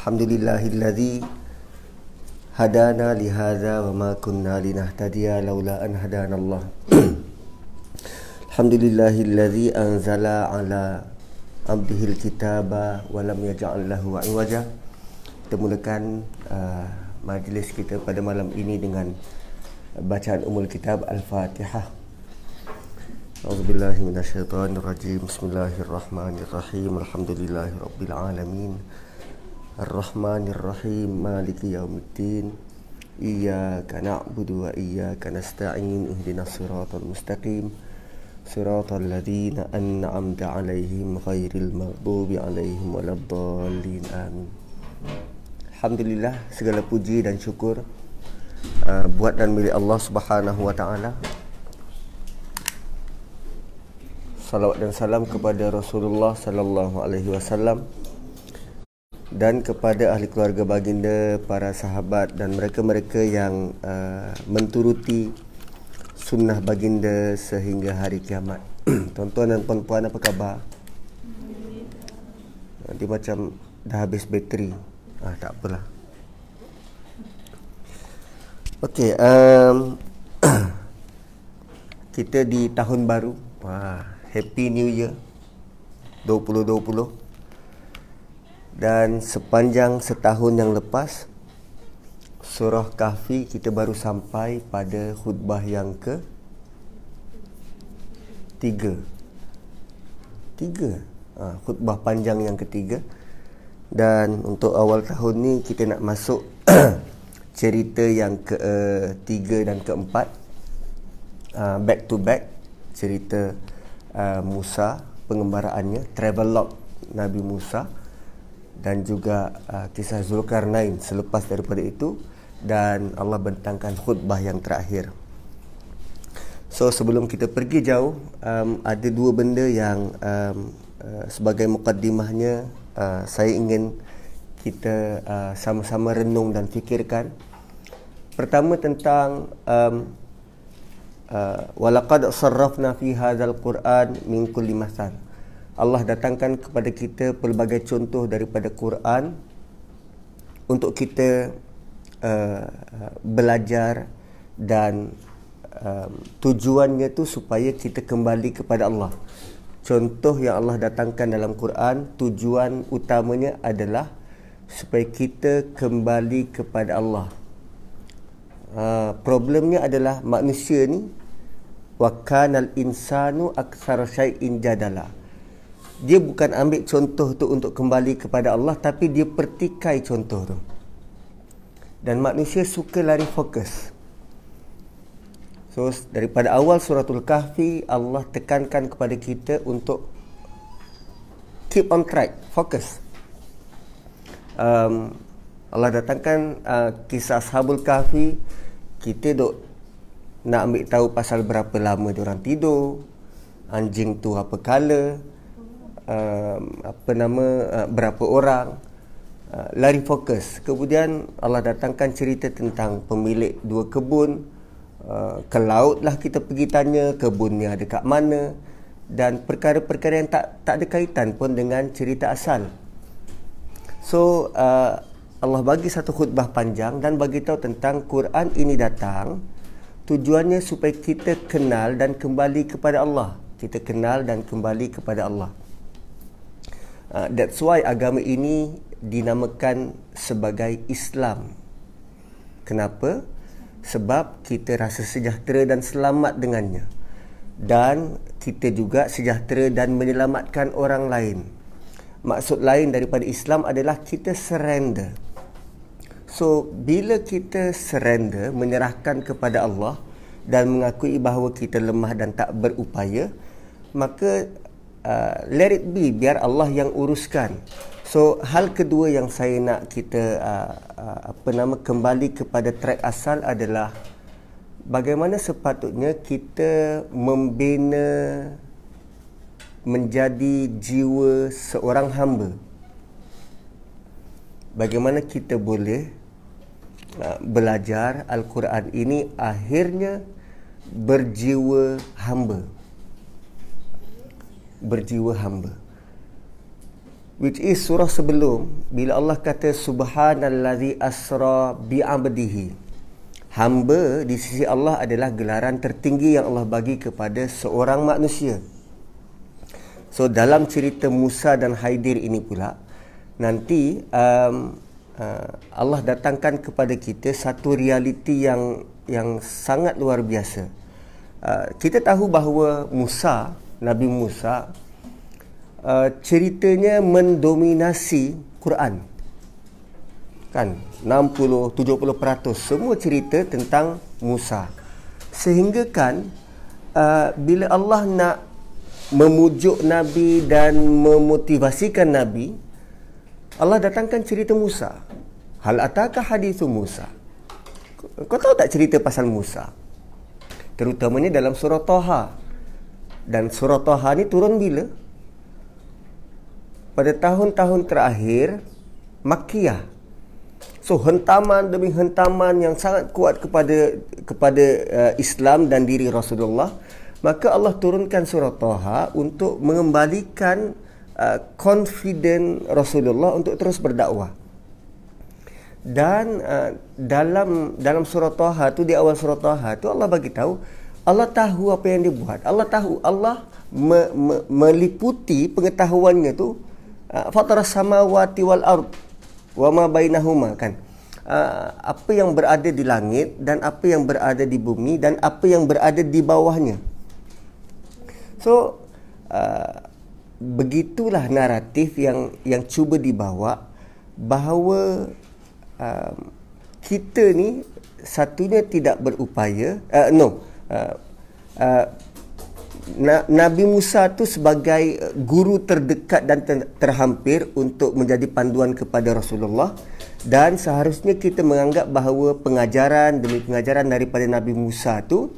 Alhamdulillahilladzi hadana li hadza wa ma kunna linahtadiya laula an hadana Allah. Alhamdulillahilladzi anzala ala abdihi alkitaba wa lam yaj'al lahu 'iwaja. Kita mulakan uh, majlis kita pada malam ini dengan bacaan umul kitab Al-Fatihah. أعوذ بالله من الشيطان الرجيم بسم الله الرحمن الرحيم الحمد لله رب العالمين Ar-Rahmanir-Rahim Maliki Yawmiddin Iyaka na'budu wa iyaka nasta'in Ihdina suratul mustaqim. Suratul ladhina an'amda alaihim Ghairil maghdubi alaihim Waladhalin amin. Alhamdulillah segala puji dan syukur uh, Buat dan milik Allah subhanahu wa ta'ala. Salawat dan salam kepada Rasulullah sallallahu alaihi wasallam dan kepada ahli keluarga baginda, para sahabat dan mereka-mereka yang uh, menturuti sunnah baginda sehingga hari kiamat. Tuan-tuan dan puan-puan apa khabar? Nanti macam dah habis bateri. Ah tak apalah. Okey, um, kita di tahun baru. Wah, Happy New Year 2020 dan sepanjang setahun yang lepas surah kahfi kita baru sampai pada khutbah yang ke tiga. Tiga? Ha, khutbah panjang yang ketiga. Dan untuk awal tahun ni kita nak masuk cerita yang ke tiga dan keempat. Uh, back to back cerita uh, Musa pengembaraannya travelog Nabi Musa dan juga uh, kisah Zulkarnain selepas daripada itu dan Allah bentangkan khutbah yang terakhir. So sebelum kita pergi jauh um, ada dua benda yang um, uh, sebagai mukaddimahnya uh, saya ingin kita uh, sama-sama renung dan fikirkan. Pertama tentang um, Uh, walaqad sarrafna fi hadzal quran min kulli masal Allah datangkan kepada kita pelbagai contoh daripada Quran untuk kita uh, belajar dan um, tujuannya tu supaya kita kembali kepada Allah. Contoh yang Allah datangkan dalam Quran tujuan utamanya adalah supaya kita kembali kepada Allah. Uh, problemnya adalah manusia ni wa kanal insanu aktsara syai'in jadala dia bukan ambil contoh tu untuk kembali kepada Allah tapi dia pertikai contoh tu. Dan manusia suka lari fokus. So daripada awal suratul kahfi Allah tekankan kepada kita untuk keep on track fokus. Um, Allah datangkan uh, kisah ashabul kahfi. Kita duk nak ambil tahu pasal berapa lama dia orang tidur anjing tu apa kala um, apa nama uh, berapa orang uh, lari fokus kemudian Allah datangkan cerita tentang pemilik dua kebun uh, ke laut lah kita pergi tanya kebunnya ada kat mana dan perkara-perkara yang tak tak ada kaitan pun dengan cerita asal so uh, Allah bagi satu khutbah panjang dan bagi tahu tentang Quran ini datang tujuannya supaya kita kenal dan kembali kepada Allah. Kita kenal dan kembali kepada Allah. Uh, that's why agama ini dinamakan sebagai Islam. Kenapa? Sebab kita rasa sejahtera dan selamat dengannya. Dan kita juga sejahtera dan menyelamatkan orang lain. Maksud lain daripada Islam adalah kita surrender. So bila kita surrender menyerahkan kepada Allah dan mengakui bahawa kita lemah dan tak berupaya maka uh, let it be biar Allah yang uruskan. So hal kedua yang saya nak kita uh, uh, apa nama kembali kepada track asal adalah bagaimana sepatutnya kita membina menjadi jiwa seorang hamba. Bagaimana kita boleh belajar Al-Quran ini akhirnya berjiwa hamba. Berjiwa hamba. which is surah sebelum bila Allah kata subhanallazi asra bi'abdihi. Hamba di sisi Allah adalah gelaran tertinggi yang Allah bagi kepada seorang manusia. So dalam cerita Musa dan Haidir ini pula nanti um, uh, Allah datangkan kepada kita satu realiti yang yang sangat luar biasa. Uh, kita tahu bahawa Musa Nabi Musa uh, ceritanya mendominasi Quran. Kan? 60 70% semua cerita tentang Musa. Sehingga kan uh, bila Allah nak memujuk nabi dan memotivasikan nabi Allah datangkan cerita Musa. Hal ataka hadithu Musa. Kau tahu tak cerita pasal Musa? Terutamanya dalam surah Taha. Dan surah Taha ni turun bila? pada tahun-tahun terakhir Makkiyah. So hentaman demi hentaman yang sangat kuat kepada kepada uh, Islam dan diri Rasulullah, maka Allah turunkan surah Taha untuk mengembalikan uh, confident Rasulullah untuk terus berdakwah. Dan uh, dalam dalam surah Taha tu di awal surah Taha tu Allah bagi tahu Allah tahu apa yang dia buat. Allah tahu Allah me, me, meliputi pengetahuannya tu Ah, fatara samawati wal ard wa ma bainahuma kan uh, apa yang berada di langit dan apa yang berada di bumi dan apa yang berada di bawahnya so uh, begitulah naratif yang yang cuba dibawa bahawa uh, kita ni satunya tidak berupaya uh, no uh, uh, Nabi Musa tu sebagai eh, guru terdekat dan terhampir untuk menjadi panduan kepada Rasulullah dan seharusnya kita menganggap bahawa pengajaran demi pengajaran daripada Nabi Musa tu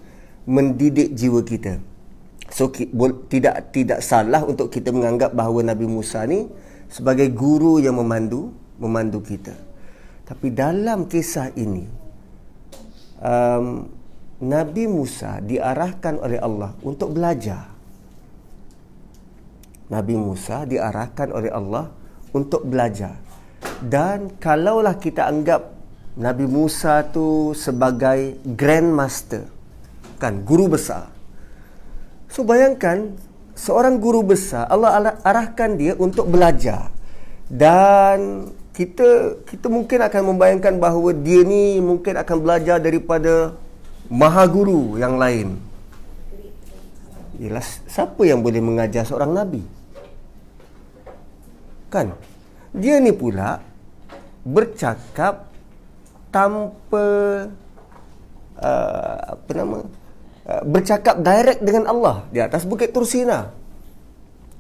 mendidik jiwa kita. So tidak tidak salah untuk kita menganggap bahawa Nabi Musa ni sebagai guru yang memandu memandu kita. Tapi dalam kisah ini um, Nabi Musa diarahkan oleh Allah untuk belajar. Nabi Musa diarahkan oleh Allah untuk belajar. Dan kalaulah kita anggap Nabi Musa tu sebagai grandmaster, kan guru besar. So bayangkan seorang guru besar Allah arahkan dia untuk belajar. Dan kita kita mungkin akan membayangkan bahawa dia ni mungkin akan belajar daripada maha guru yang lain. Ialah siapa yang boleh mengajar seorang nabi? Kan? Dia ni pula bercakap tanpa uh, apa nama? Uh, bercakap direct dengan Allah di atas bukit Tursina.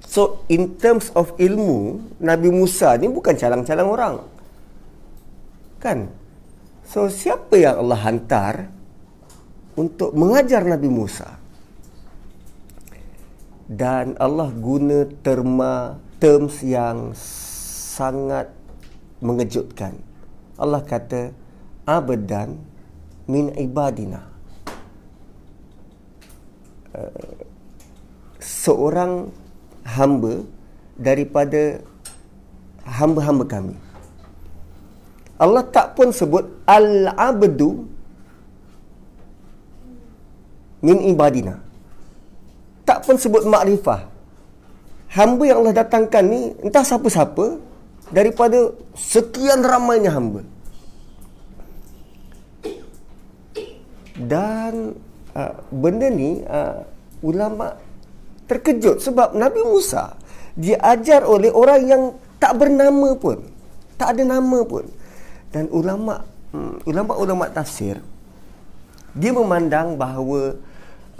So in terms of ilmu, Nabi Musa ni bukan calang-calang orang. Kan? So siapa yang Allah hantar untuk mengajar Nabi Musa. Dan Allah guna terma terms yang sangat mengejutkan. Allah kata abadan min ibadina. Uh, seorang hamba daripada hamba-hamba kami. Allah tak pun sebut al-abdu min ibadina. Tak pun sebut makrifah. Hamba yang Allah datangkan ni entah siapa-siapa daripada sekian ramainya hamba. Dan uh, benda ni uh, ulama terkejut sebab Nabi Musa dia ajar oleh orang yang tak bernama pun. Tak ada nama pun. Dan ulama um, ulama-ulama tafsir dia memandang bahawa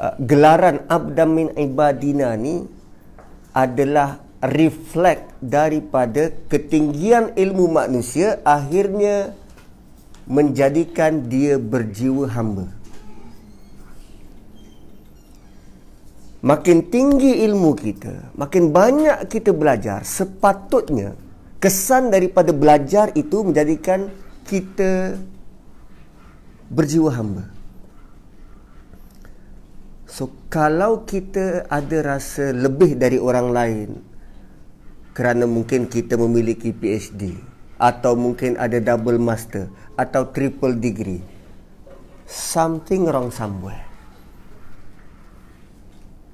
Uh, gelaran abdamin ibadina ni adalah reflect daripada ketinggian ilmu manusia akhirnya menjadikan dia berjiwa hamba. Makin tinggi ilmu kita, makin banyak kita belajar, sepatutnya kesan daripada belajar itu menjadikan kita berjiwa hamba. So kalau kita ada rasa lebih dari orang lain kerana mungkin kita memiliki PhD atau mungkin ada double master atau triple degree. Something wrong somewhere.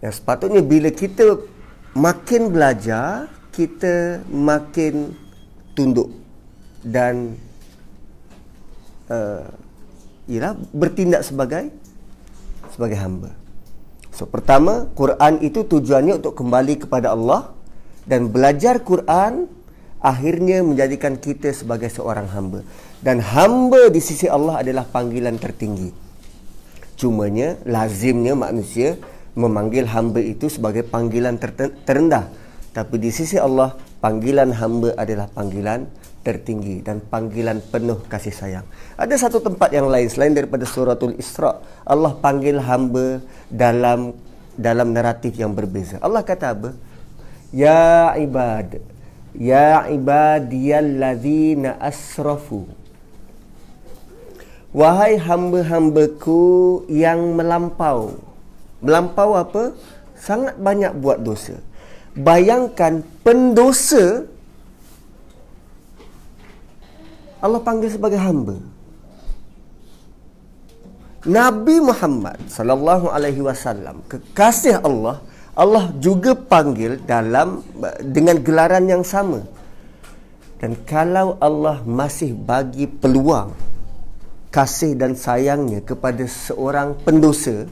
Yang sepatutnya bila kita makin belajar, kita makin tunduk dan uh, ialah bertindak sebagai sebagai hamba. So pertama, Quran itu tujuannya untuk kembali kepada Allah dan belajar Quran akhirnya menjadikan kita sebagai seorang hamba. Dan hamba di sisi Allah adalah panggilan tertinggi. Cumanya lazimnya manusia memanggil hamba itu sebagai panggilan ter- terendah. Tapi di sisi Allah panggilan hamba adalah panggilan tertinggi dan panggilan penuh kasih sayang. Ada satu tempat yang lain selain daripada suratul Isra Allah panggil hamba dalam dalam naratif yang berbeza. Allah kata apa? Ya ibad Ya ibadiyalladzina asrafu. Wahai hamba-hambaku yang melampau. Melampau apa? Sangat banyak buat dosa. Bayangkan pendosa Allah panggil sebagai hamba Nabi Muhammad sallallahu alaihi wasallam kekasih Allah Allah juga panggil dalam dengan gelaran yang sama. Dan kalau Allah masih bagi peluang kasih dan sayangnya kepada seorang pendosa,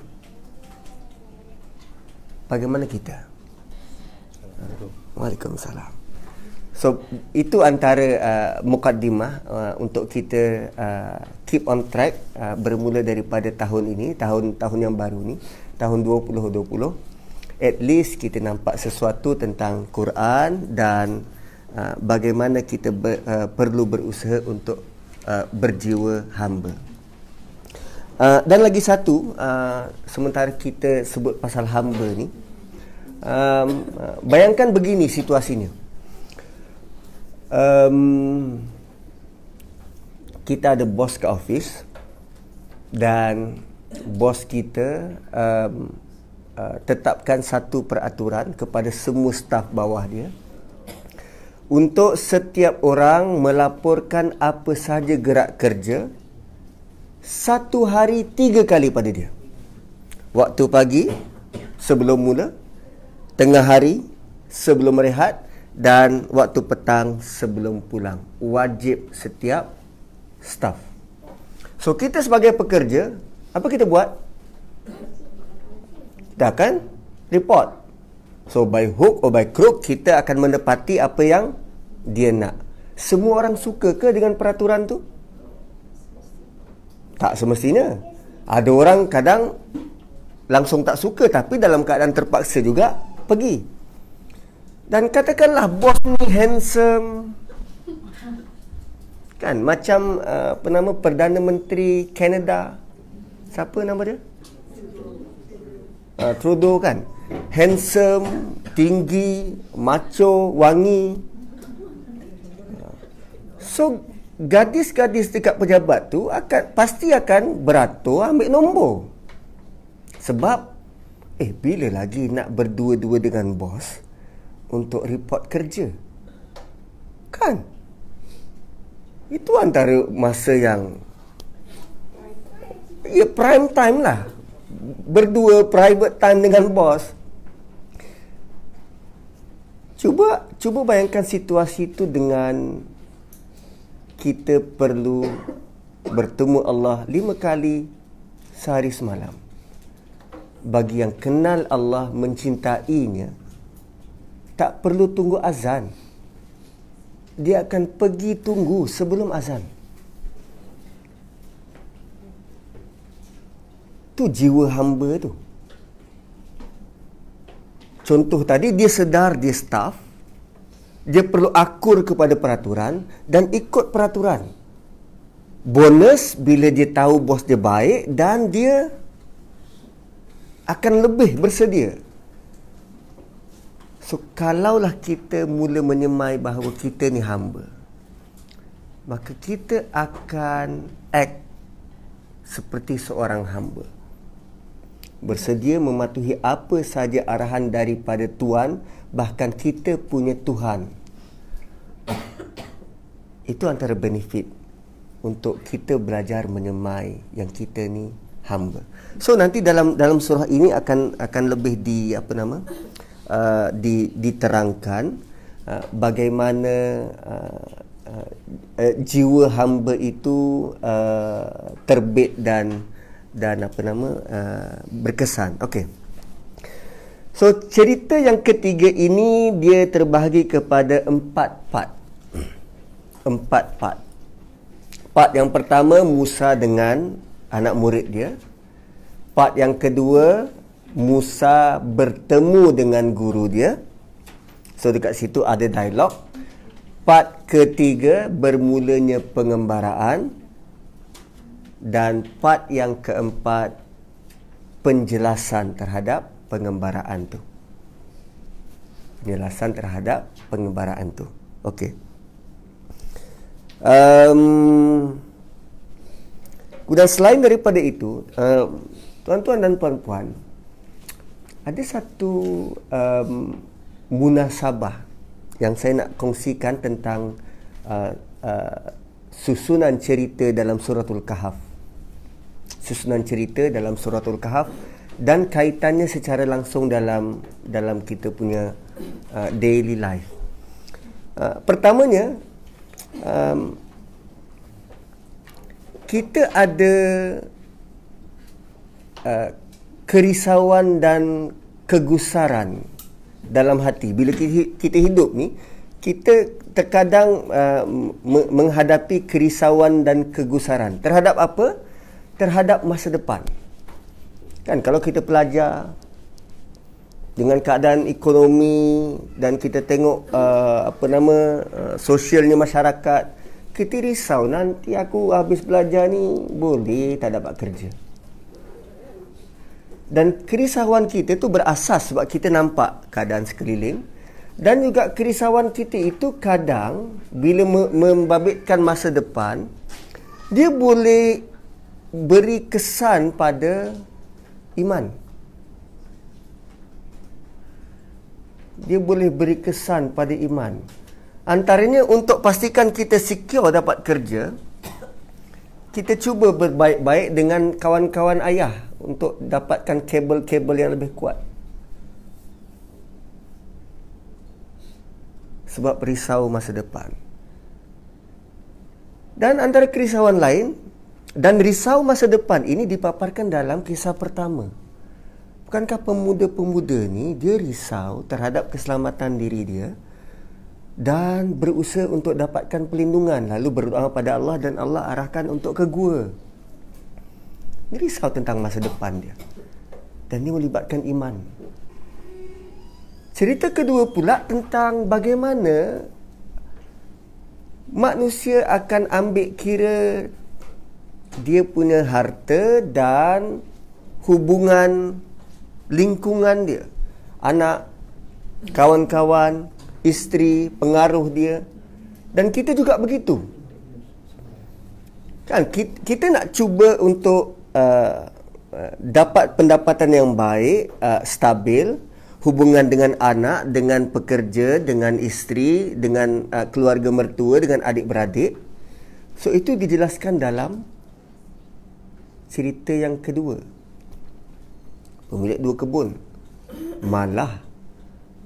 bagaimana kita? Waalaikumsalam. So itu antara uh, mukaddimah uh, untuk kita uh, keep on track uh, bermula daripada tahun ini, tahun-tahun yang baru ni, tahun 2020 at least kita nampak sesuatu tentang Quran dan uh, bagaimana kita ber, uh, perlu berusaha untuk uh, berjiwa hamba. Uh, dan lagi satu, uh, sementara kita sebut pasal hamba ni, um, uh, bayangkan begini situasinya. Um, kita ada bos ke office dan bos kita um, Uh, tetapkan satu peraturan kepada semua staf bawah dia. Untuk setiap orang melaporkan apa sahaja gerak kerja satu hari tiga kali pada dia. Waktu pagi sebelum mula tengah hari sebelum merehat dan waktu petang sebelum pulang wajib setiap staf so kita sebagai pekerja apa kita buat kita akan report. So by hook or by crook kita akan menepati apa yang dia nak. Semua orang suka ke dengan peraturan tu? Tak semestinya. Ada orang kadang langsung tak suka tapi dalam keadaan terpaksa juga pergi. Dan katakanlah bos ni handsome. Kan macam uh, apa nama Perdana Menteri Canada. Siapa nama dia? uh, Trudeau kan handsome tinggi macho wangi so gadis-gadis dekat pejabat tu akan pasti akan beratur ambil nombor sebab eh bila lagi nak berdua-dua dengan bos untuk report kerja kan itu antara masa yang ya prime time lah berdua private time dengan bos. Cuba cuba bayangkan situasi itu dengan kita perlu bertemu Allah lima kali sehari semalam. Bagi yang kenal Allah mencintainya, tak perlu tunggu azan. Dia akan pergi tunggu sebelum azan. tu jiwa hamba tu contoh tadi dia sedar dia staff dia perlu akur kepada peraturan dan ikut peraturan bonus bila dia tahu bos dia baik dan dia akan lebih bersedia so kalaulah kita mula menyemai bahawa kita ni hamba maka kita akan act seperti seorang hamba bersedia mematuhi apa saja arahan daripada tuan bahkan kita punya Tuhan. Itu antara benefit untuk kita belajar menyemai yang kita ni hamba. So nanti dalam dalam surah ini akan akan lebih di apa nama? Uh, di diterangkan uh, bagaimana uh, uh, uh, jiwa hamba itu uh, terbit dan dan apa nama uh, berkesan. Okey. So cerita yang ketiga ini dia terbahagi kepada empat part. Empat part. Part yang pertama Musa dengan anak murid dia. Part yang kedua Musa bertemu dengan guru dia. So dekat situ ada dialog. Part ketiga bermulanya pengembaraan dan part yang keempat penjelasan terhadap pengembaraan tu. Penjelasan terhadap pengembaraan tu. Okey. Um, dan selain daripada itu, uh, tuan-tuan dan puan-puan, ada satu um, munasabah yang saya nak kongsikan tentang uh, uh, susunan cerita dalam suratul kahaf. Susunan cerita dalam suratul kahaf dan kaitannya secara langsung dalam dalam kita punya uh, daily life. Uh, pertamanya, um, kita ada uh, kerisauan dan kegusaran dalam hati. Bila kita hidup ni kita terkadang uh, menghadapi kerisauan dan kegusaran. Terhadap apa? Terhadap masa depan. Kan kalau kita pelajar dengan keadaan ekonomi dan kita tengok uh, apa nama uh, sosialnya masyarakat kita risau nanti aku habis belajar ni boleh tak dapat kerja dan kerisauan kita tu berasas sebab kita nampak keadaan sekeliling. Dan juga kerisauan kita itu kadang bila membabitkan masa depan dia boleh beri kesan pada iman. Dia boleh beri kesan pada iman. Antaranya untuk pastikan kita secure dapat kerja, kita cuba berbaik-baik dengan kawan-kawan ayah untuk dapatkan kabel-kabel yang lebih kuat. Sebab risau masa depan. Dan antara kerisauan lain, dan risau masa depan ini dipaparkan dalam kisah pertama. Bukankah pemuda-pemuda ni dia risau terhadap keselamatan diri dia dan berusaha untuk dapatkan pelindungan lalu berdoa pada Allah dan Allah arahkan untuk ke gua. Risau tentang masa depan dia. Dan ini melibatkan iman. Cerita kedua pula tentang bagaimana manusia akan ambil kira dia punya harta dan hubungan lingkungan dia anak kawan-kawan isteri pengaruh dia dan kita juga begitu kan kita nak cuba untuk uh, dapat pendapatan yang baik uh, stabil hubungan dengan anak dengan pekerja dengan isteri dengan uh, keluarga mertua dengan adik-beradik. So itu dijelaskan dalam cerita yang kedua. Pemilik dua kebun. Malah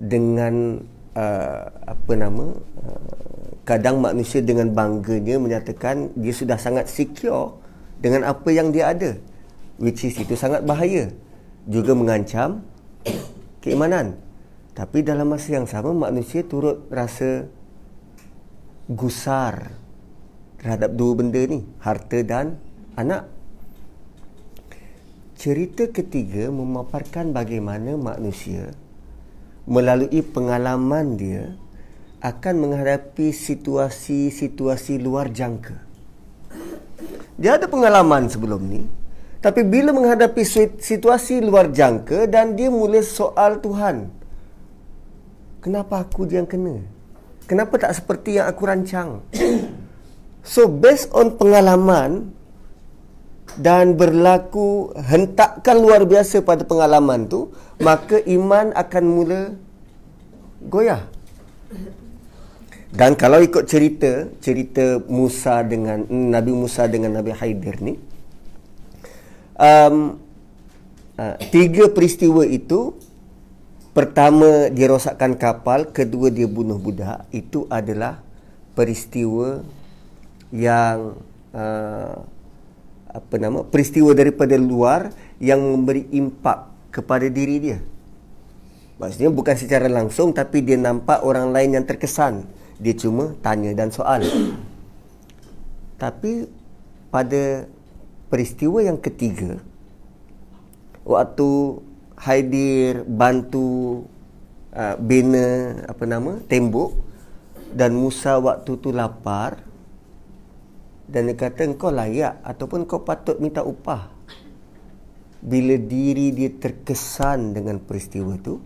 dengan uh, apa nama uh, kadang manusia dengan bangganya menyatakan dia sudah sangat secure dengan apa yang dia ada which is itu sangat bahaya. Juga mengancam keimanan. Tapi dalam masa yang sama manusia turut rasa gusar terhadap dua benda ni harta dan anak. Cerita ketiga memaparkan bagaimana manusia melalui pengalaman dia akan menghadapi situasi-situasi luar jangka. Dia ada pengalaman sebelum ni, tapi bila menghadapi situasi luar jangka dan dia mula soal Tuhan. Kenapa aku yang kena? Kenapa tak seperti yang aku rancang? So based on pengalaman dan berlaku hentakan luar biasa pada pengalaman tu maka iman akan mula goyah. Dan kalau ikut cerita, cerita Musa dengan Nabi Musa dengan Nabi Haidir ni, um, uh, tiga peristiwa itu, pertama dia rosakkan kapal, kedua dia bunuh budak, itu adalah peristiwa yang uh, apa nama peristiwa daripada luar yang memberi impak kepada diri dia. Maksudnya bukan secara langsung tapi dia nampak orang lain yang terkesan. Dia cuma tanya dan soal. tapi pada peristiwa yang ketiga waktu Haidir bantu uh, bina apa nama tembok dan Musa waktu tu lapar dan dia kata kau layak ataupun kau patut minta upah bila diri dia terkesan dengan peristiwa itu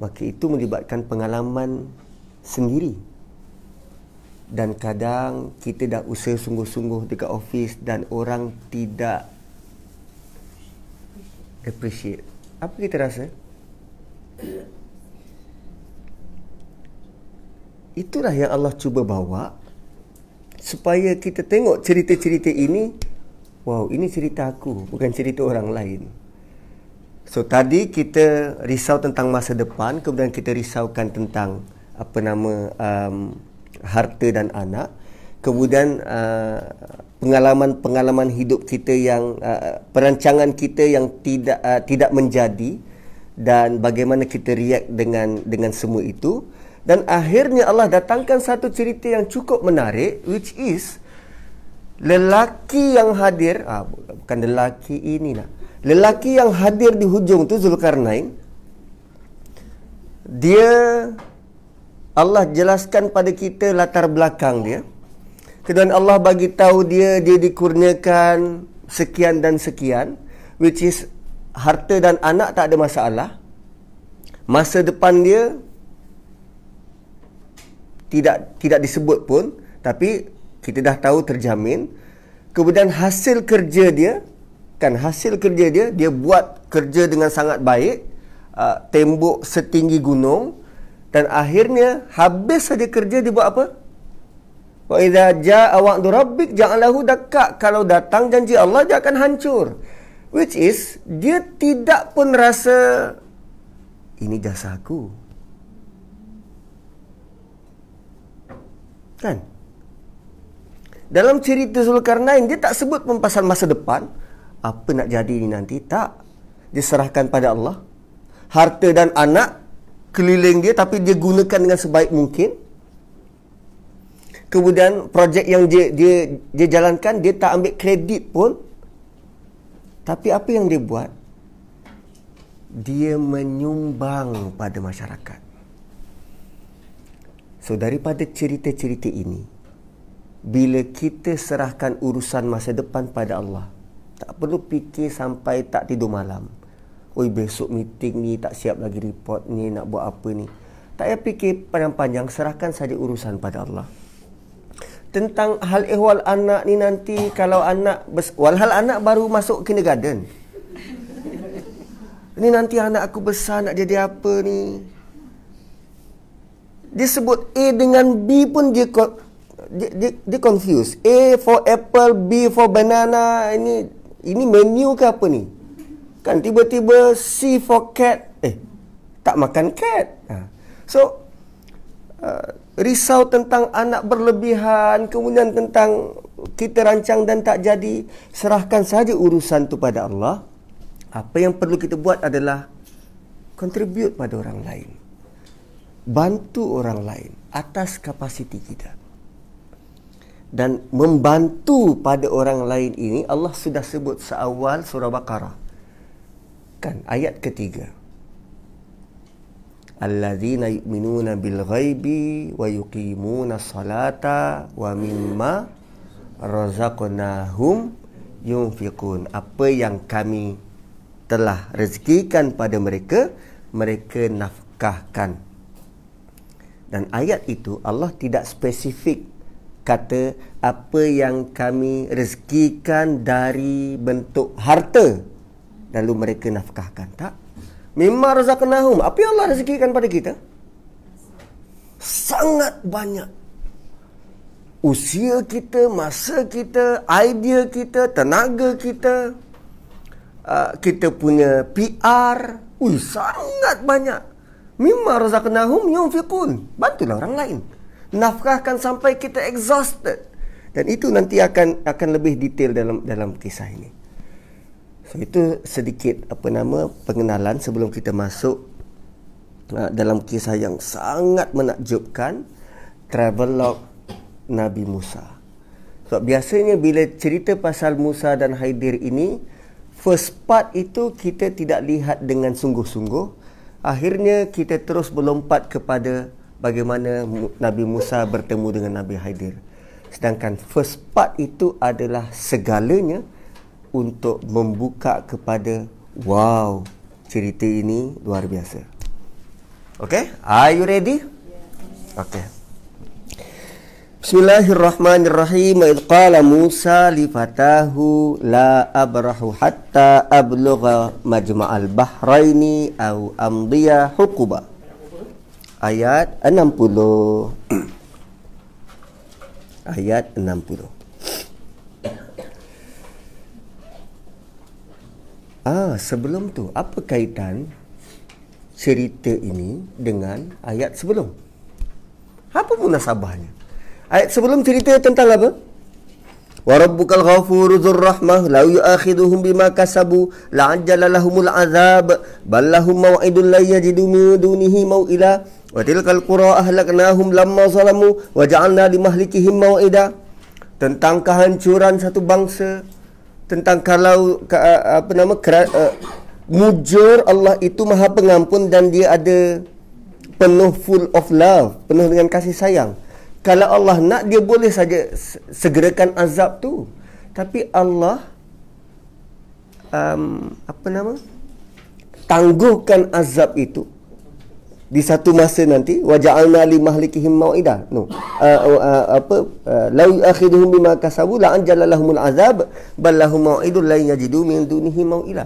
maka itu melibatkan pengalaman sendiri dan kadang kita dah usaha sungguh-sungguh dekat office dan orang tidak appreciate. Apa kita rasa? Itulah yang Allah cuba bawa supaya kita tengok cerita-cerita ini. Wow ini cerita aku bukan cerita orang lain. So tadi kita risau tentang masa depan kemudian kita risaukan tentang apa nama um, harta dan anak. Kemudian uh, pengalaman-pengalaman hidup kita yang uh, perancangan kita yang tidak uh, tidak menjadi dan bagaimana kita react dengan dengan semua itu. Dan akhirnya Allah datangkan satu cerita yang cukup menarik which is lelaki yang hadir ah bukan lelaki ini lah lelaki yang hadir di hujung tu Zulkarnain dia Allah jelaskan pada kita latar belakang dia. Kemudian Allah bagi tahu dia dia dikurniakan sekian dan sekian which is harta dan anak tak ada masalah. Masa depan dia tidak tidak disebut pun tapi kita dah tahu terjamin. Kemudian hasil kerja dia kan hasil kerja dia dia buat kerja dengan sangat baik uh, tembok setinggi gunung dan akhirnya habis saja kerja dia buat apa wa idza jaa wa'du rabbik ja'alahu dakka kalau datang janji Allah dia akan hancur which is dia tidak pun rasa ini jasa aku Kan? Dalam cerita Zulkarnain dia tak sebut pun pasal masa depan. Apa nak jadi ni nanti? Tak. Diserahkan pada Allah. Harta dan anak keliling dia tapi dia gunakan dengan sebaik mungkin. Kemudian projek yang dia dia dia jalankan dia tak ambil kredit pun. Tapi apa yang dia buat? Dia menyumbang pada masyarakat. So daripada cerita-cerita ini bila kita serahkan urusan masa depan pada Allah tak perlu fikir sampai tak tidur malam. Oi besok meeting ni tak siap lagi report ni nak buat apa ni. Tak payah fikir panjang-panjang serahkan saja urusan pada Allah. Tentang hal ehwal anak ni nanti kalau anak walhal anak baru masuk kindergarten. Ni nanti anak aku besar nak jadi apa ni? dia sebut A dengan B pun dia dia, dia, dia confuse. A for apple, B for banana. Ini ini menu ke apa ni? Kan tiba-tiba C for cat. Eh, tak makan cat. Ha. So, uh, risau tentang anak berlebihan, kemudian tentang kita rancang dan tak jadi, serahkan saja urusan tu pada Allah. Apa yang perlu kita buat adalah contribute pada orang lain bantu orang lain atas kapasiti kita. Dan membantu pada orang lain ini Allah sudah sebut seawal surah Baqarah. Kan ayat ketiga. Alladzina yu'minuna bil ghaibi wa yuqimuna salata wa mimma razaqnahum yunfiqun. Apa yang kami telah rezekikan pada mereka, mereka nafkahkan. Dan ayat itu Allah tidak spesifik kata apa yang kami rezekikan dari bentuk harta lalu mereka nafkahkan tak memang razaqnahum apa yang Allah rezekikan pada kita Sangat banyak. Usia kita, masa kita, idea kita, tenaga kita, uh, kita punya PR, ui, sangat banyak. Mimma razaqnahum yunfiqun. Bantulah orang lain. Nafkahkan sampai kita exhausted. Dan itu nanti akan akan lebih detail dalam dalam kisah ini. So itu sedikit apa nama pengenalan sebelum kita masuk uh, dalam kisah yang sangat menakjubkan travel Nabi Musa. So, biasanya bila cerita pasal Musa dan Haidir ini first part itu kita tidak lihat dengan sungguh-sungguh akhirnya kita terus melompat kepada bagaimana Nabi Musa bertemu dengan Nabi Haidir sedangkan first part itu adalah segalanya untuk membuka kepada wow cerita ini luar biasa Okay, are you ready Okay. Bismillahirrahmanirrahim. Idh qala Musa li fatahu la abrahu hatta ablugha majma'al bahraini aw amdiya huquba. Ayat 60. Ayat 60. Ah, sebelum tu apa kaitan cerita ini dengan ayat sebelum? Apa munasabahnya? Ayat sebelum cerita tentang apa? Wa rabbukal ghafuru dzur rahmah la yu'akhiduhum bima kasabu la ajjala lahumul azab bal lahum maw'idun la yajidu min dunihi maw'ila wa tilkal qura ahlaknahum lamma zalamu wa ja'alna limahlikihim maw'ida tentang kehancuran satu bangsa tentang kalau apa nama mujur Allah itu maha pengampun dan dia ada penuh full of love penuh dengan kasih sayang. Kalau Allah nak dia boleh saja segerakan azab tu. Tapi Allah um, apa nama tangguhkan azab itu di satu masa nanti waja'alna li mahlikihim mau'ida no. Uh, uh, apa uh, law akhiduhum bima kasabu la anjala lahumul azab bal lahum mau'idun la yajidu min dunihi mau'ila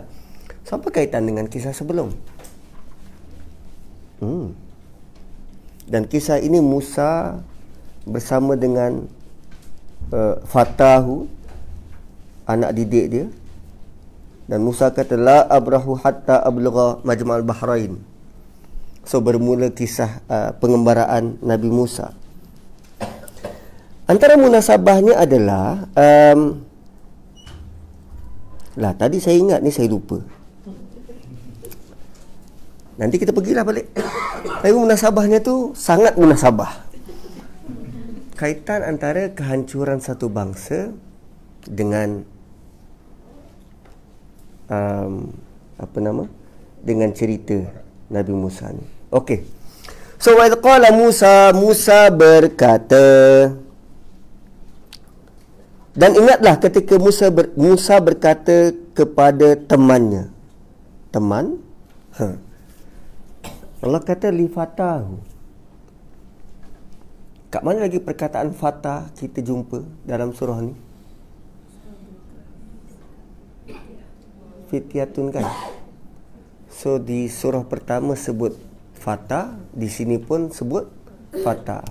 apa kaitan dengan kisah sebelum? Hmm. dan kisah ini Musa bersama dengan uh, Fatahu anak didik dia. Dan Musa kata la abrahu hatta ablugha majma'al bahrain so bermula kisah uh, pengembaraan Nabi Musa. Antara munasabahnya adalah um, lah tadi saya ingat ni saya lupa. Nanti kita pergilah balik. Tapi munasabahnya tu sangat munasabah. Kaitan antara kehancuran satu bangsa dengan um, apa nama? Dengan cerita Nabi Musa ni. Okey. So wa qala Musa Musa berkata dan ingatlah ketika Musa ber, Musa berkata kepada temannya. Teman? Ha. Allah kata li fatahu. Kat mana lagi perkataan fatah kita jumpa dalam surah ni? Fitiatun kan? So di surah pertama sebut fatah, di sini pun sebut fatah.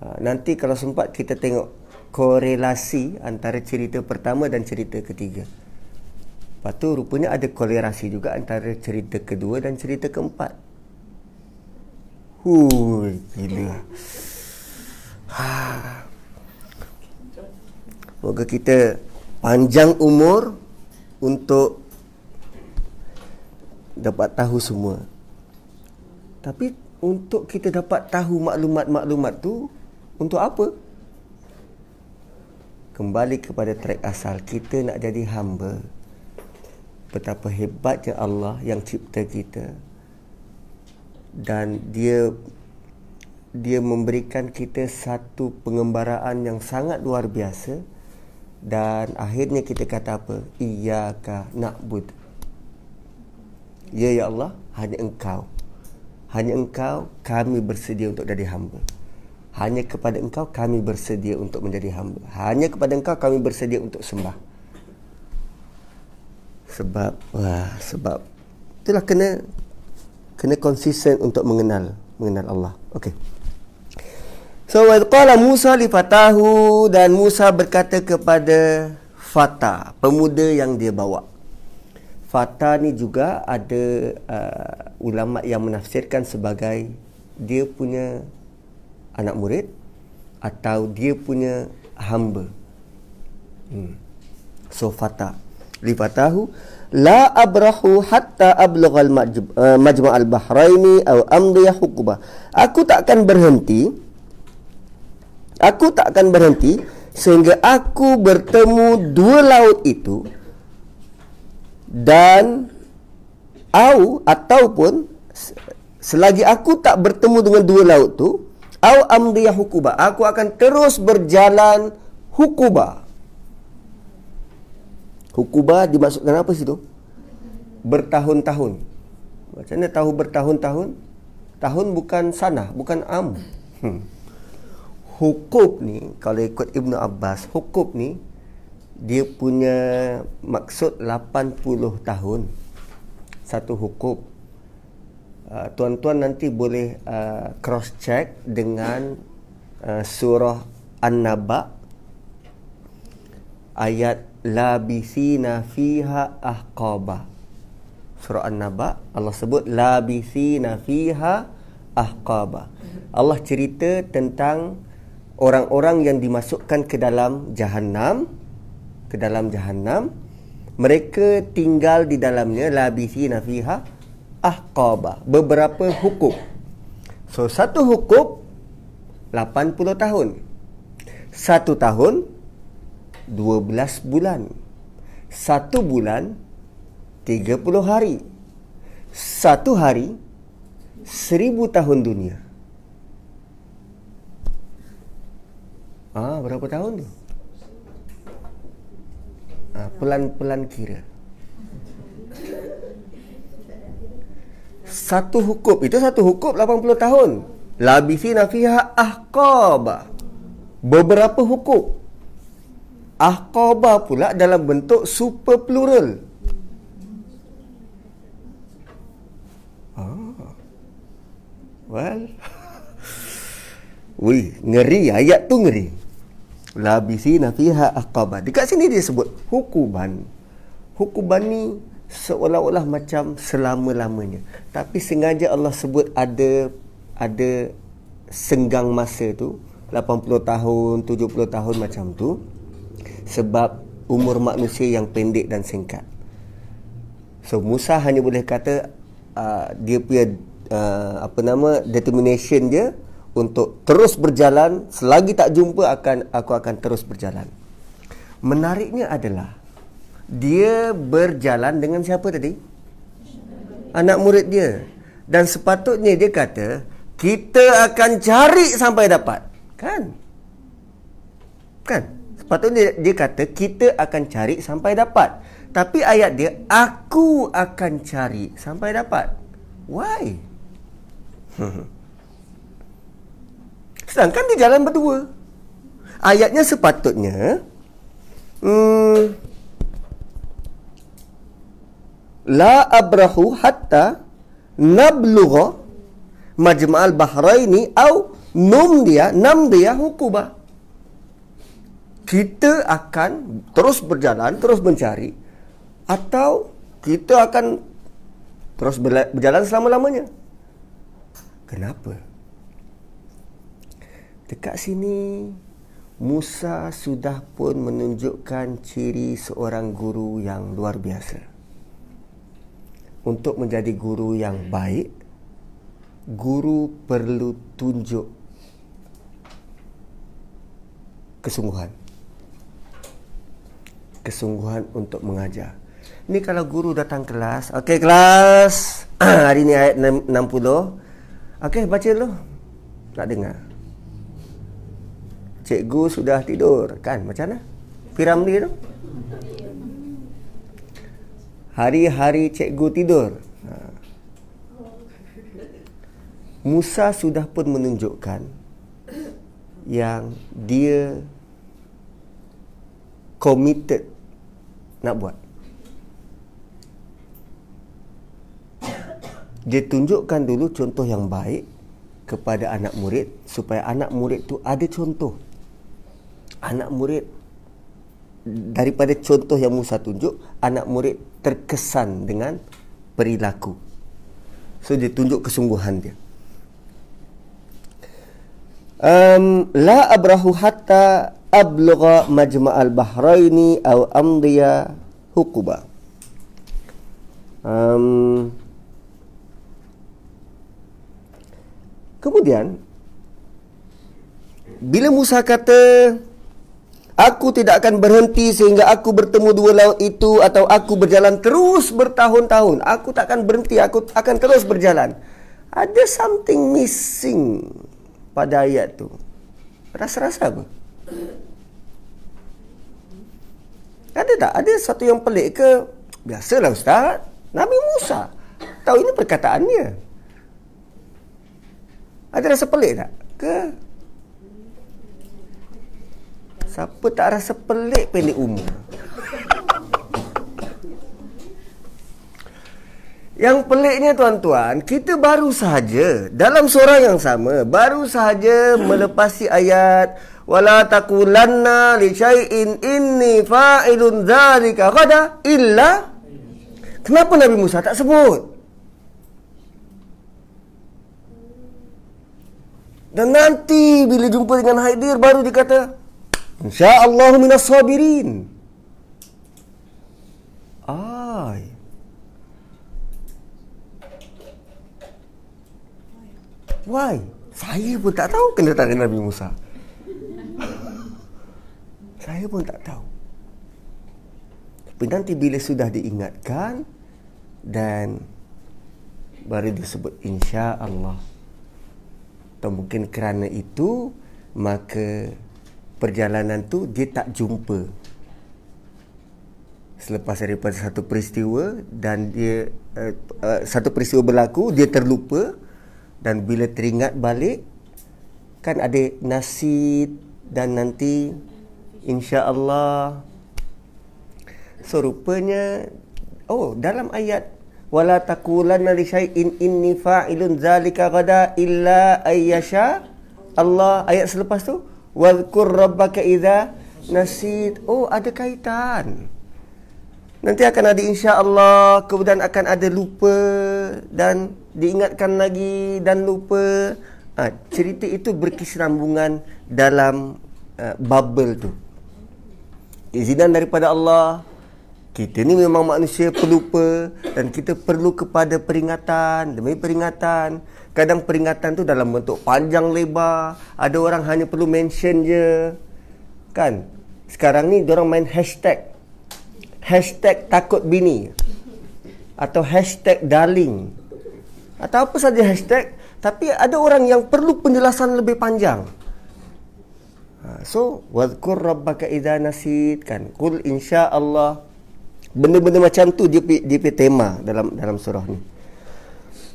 Ha, nanti kalau sempat kita tengok korelasi antara cerita pertama dan cerita ketiga. Lepas tu rupanya ada korelasi juga antara cerita kedua dan cerita keempat. Hui, gila. Ha. Moga kita panjang umur untuk dapat tahu semua. Tapi untuk kita dapat tahu maklumat-maklumat tu untuk apa? Kembali kepada track asal kita nak jadi hamba. Betapa hebatnya Allah yang cipta kita. Dan dia dia memberikan kita satu pengembaraan yang sangat luar biasa dan akhirnya kita kata apa iyyaka na'bud ya ya Allah hanya engkau. Hanya engkau kami bersedia untuk jadi hamba. Hanya kepada engkau kami bersedia untuk menjadi hamba. Hanya kepada engkau kami bersedia untuk sembah. Sebab wah sebab itulah kena kena konsisten untuk mengenal mengenal Allah. Okey. So wa qala Musa li fatahu dan Musa berkata kepada fata, pemuda yang dia bawa. Fata ni juga ada uh, ulama yang menafsirkan sebagai dia punya anak murid atau dia punya hamba. Hmm. So fata li la abrahu hatta ablugha al majma' uh, al bahraini aw amdi hukba. Aku tak akan berhenti Aku tak akan berhenti sehingga aku bertemu dua laut itu dan au ataupun selagi aku tak bertemu dengan dua laut tu au amdiyah hukuba. Aku akan terus berjalan hukuba. Hukuba dimaksudkan apa situ? Bertahun-tahun. Macam mana tahu bertahun-tahun? Tahun bukan sana bukan am. Hmm. Hukub ni kalau ikut Ibnu Abbas hukub ni dia punya maksud 80 tahun. Satu hukub uh, tuan-tuan nanti boleh uh, cross check dengan uh, surah An-Naba. Ayat labisina fiha ahqaba. Surah An-Naba Allah sebut labisina fiha ahqaba. Allah cerita tentang orang-orang yang dimasukkan ke dalam jahanam ke dalam jahanam mereka tinggal di dalamnya labisi nafiha ahqaba beberapa hukum. So satu hukum 80 tahun. Satu tahun 12 bulan. Satu bulan 30 hari. Satu hari seribu tahun dunia. Ah, berapa tahun tu? Ah, pelan-pelan kira. Satu hukum, itu satu hukum 80 tahun. Labisi nafiha ahqaba. Beberapa hukum. Ahqaba pula dalam bentuk super plural. Ah. Well. Wih, ngeri ayat tu ngeri labisina fiha aqaba. Dekat sini dia sebut hukuban. Hukuban ni seolah-olah macam selama-lamanya. Tapi sengaja Allah sebut ada ada senggang masa tu 80 tahun, 70 tahun macam tu sebab umur manusia yang pendek dan singkat. So Musa hanya boleh kata uh, dia punya uh, apa nama determination dia untuk terus berjalan selagi tak jumpa akan aku akan terus berjalan. Menariknya adalah dia berjalan dengan siapa tadi? Anak murid dia. Dan sepatutnya dia kata kita akan cari sampai dapat. Kan? Kan? Sepatutnya dia kata kita akan cari sampai dapat. Tapi ayat dia aku akan cari sampai dapat. Why? Sedangkan di jalan berdua. Ayatnya sepatutnya hmm, la abrahu hatta nablugha majma'al bahraini au numdiya namdiya hukuba. Kita akan terus berjalan, terus mencari atau kita akan terus berjalan selama-lamanya. Kenapa? Dekat sini Musa sudah pun menunjukkan ciri seorang guru yang luar biasa. Untuk menjadi guru yang baik, guru perlu tunjuk kesungguhan. Kesungguhan untuk mengajar. Ni kalau guru datang kelas, okey kelas. Hari ni ayat 60. Okey baca dulu. Nak dengar cikgu sudah tidur. Kan macam mana? Firamli tu? Hari-hari cikgu tidur. Ha. Musa sudah pun menunjukkan yang dia committed nak buat. Dia tunjukkan dulu contoh yang baik kepada anak murid supaya anak murid tu ada contoh. Anak murid daripada contoh yang Musa tunjuk, anak murid terkesan dengan perilaku. So dia tunjuk kesungguhan dia. Um, la abrahu hatta ablugha majma'al bahraini aw amdiya hukuba. Um, kemudian bila Musa kata Aku tidak akan berhenti sehingga aku bertemu dua laut itu atau aku berjalan terus bertahun-tahun. Aku tak akan berhenti, aku akan terus berjalan. Ada something missing pada ayat tu. Rasa-rasa apa? Ada tak? Ada satu yang pelik ke? Biasalah Ustaz. Nabi Musa. Tahu ini perkataannya. Ada rasa pelik tak? Ke? Siapa tak rasa pelik pendek umur? Yang peliknya tuan-tuan, kita baru sahaja dalam surah yang sama, baru sahaja melepasi ayat wala taqulanna li syai'in inni fa'ilun dzalika ghada illa Kenapa Nabi Musa tak sebut? Dan nanti bila jumpa dengan Haidir baru dikata InsyaAllah minas sabirin. Ay. Why? Saya pun tak tahu kena tanya Nabi Musa. Saya pun tak tahu. Tapi nanti bila sudah diingatkan dan baru disebut insya Allah. Atau mungkin kerana itu maka perjalanan tu dia tak jumpa. Selepas daripada satu peristiwa dan dia uh, uh, satu peristiwa berlaku dia terlupa dan bila teringat balik kan ada nasi dan nanti insya-Allah. So rupanya oh dalam ayat wala taqulanna li syai'in inni fa'ilun zalika gada illa ayyasha Allah ayat selepas tu Wadhkur rabbaka idha nasid. Oh, ada kaitan. Nanti akan ada insya Allah. Kemudian akan ada lupa. Dan diingatkan lagi dan lupa. Ha, cerita itu berkesinambungan dalam uh, bubble tu. Izinan daripada Allah. Kita ni memang manusia pelupa. Dan kita perlu kepada peringatan. Demi peringatan. Kadang peringatan tu dalam bentuk panjang lebar. Ada orang hanya perlu mention je. Kan? Sekarang ni orang main hashtag. Hashtag takut bini. Atau hashtag darling. Atau apa saja hashtag. Tapi ada orang yang perlu penjelasan lebih panjang. Ha, so, wadhkur rabbaka idha nasid kan. Kul insya Allah. Benda-benda macam tu dia, dia tema dalam dalam surah ni.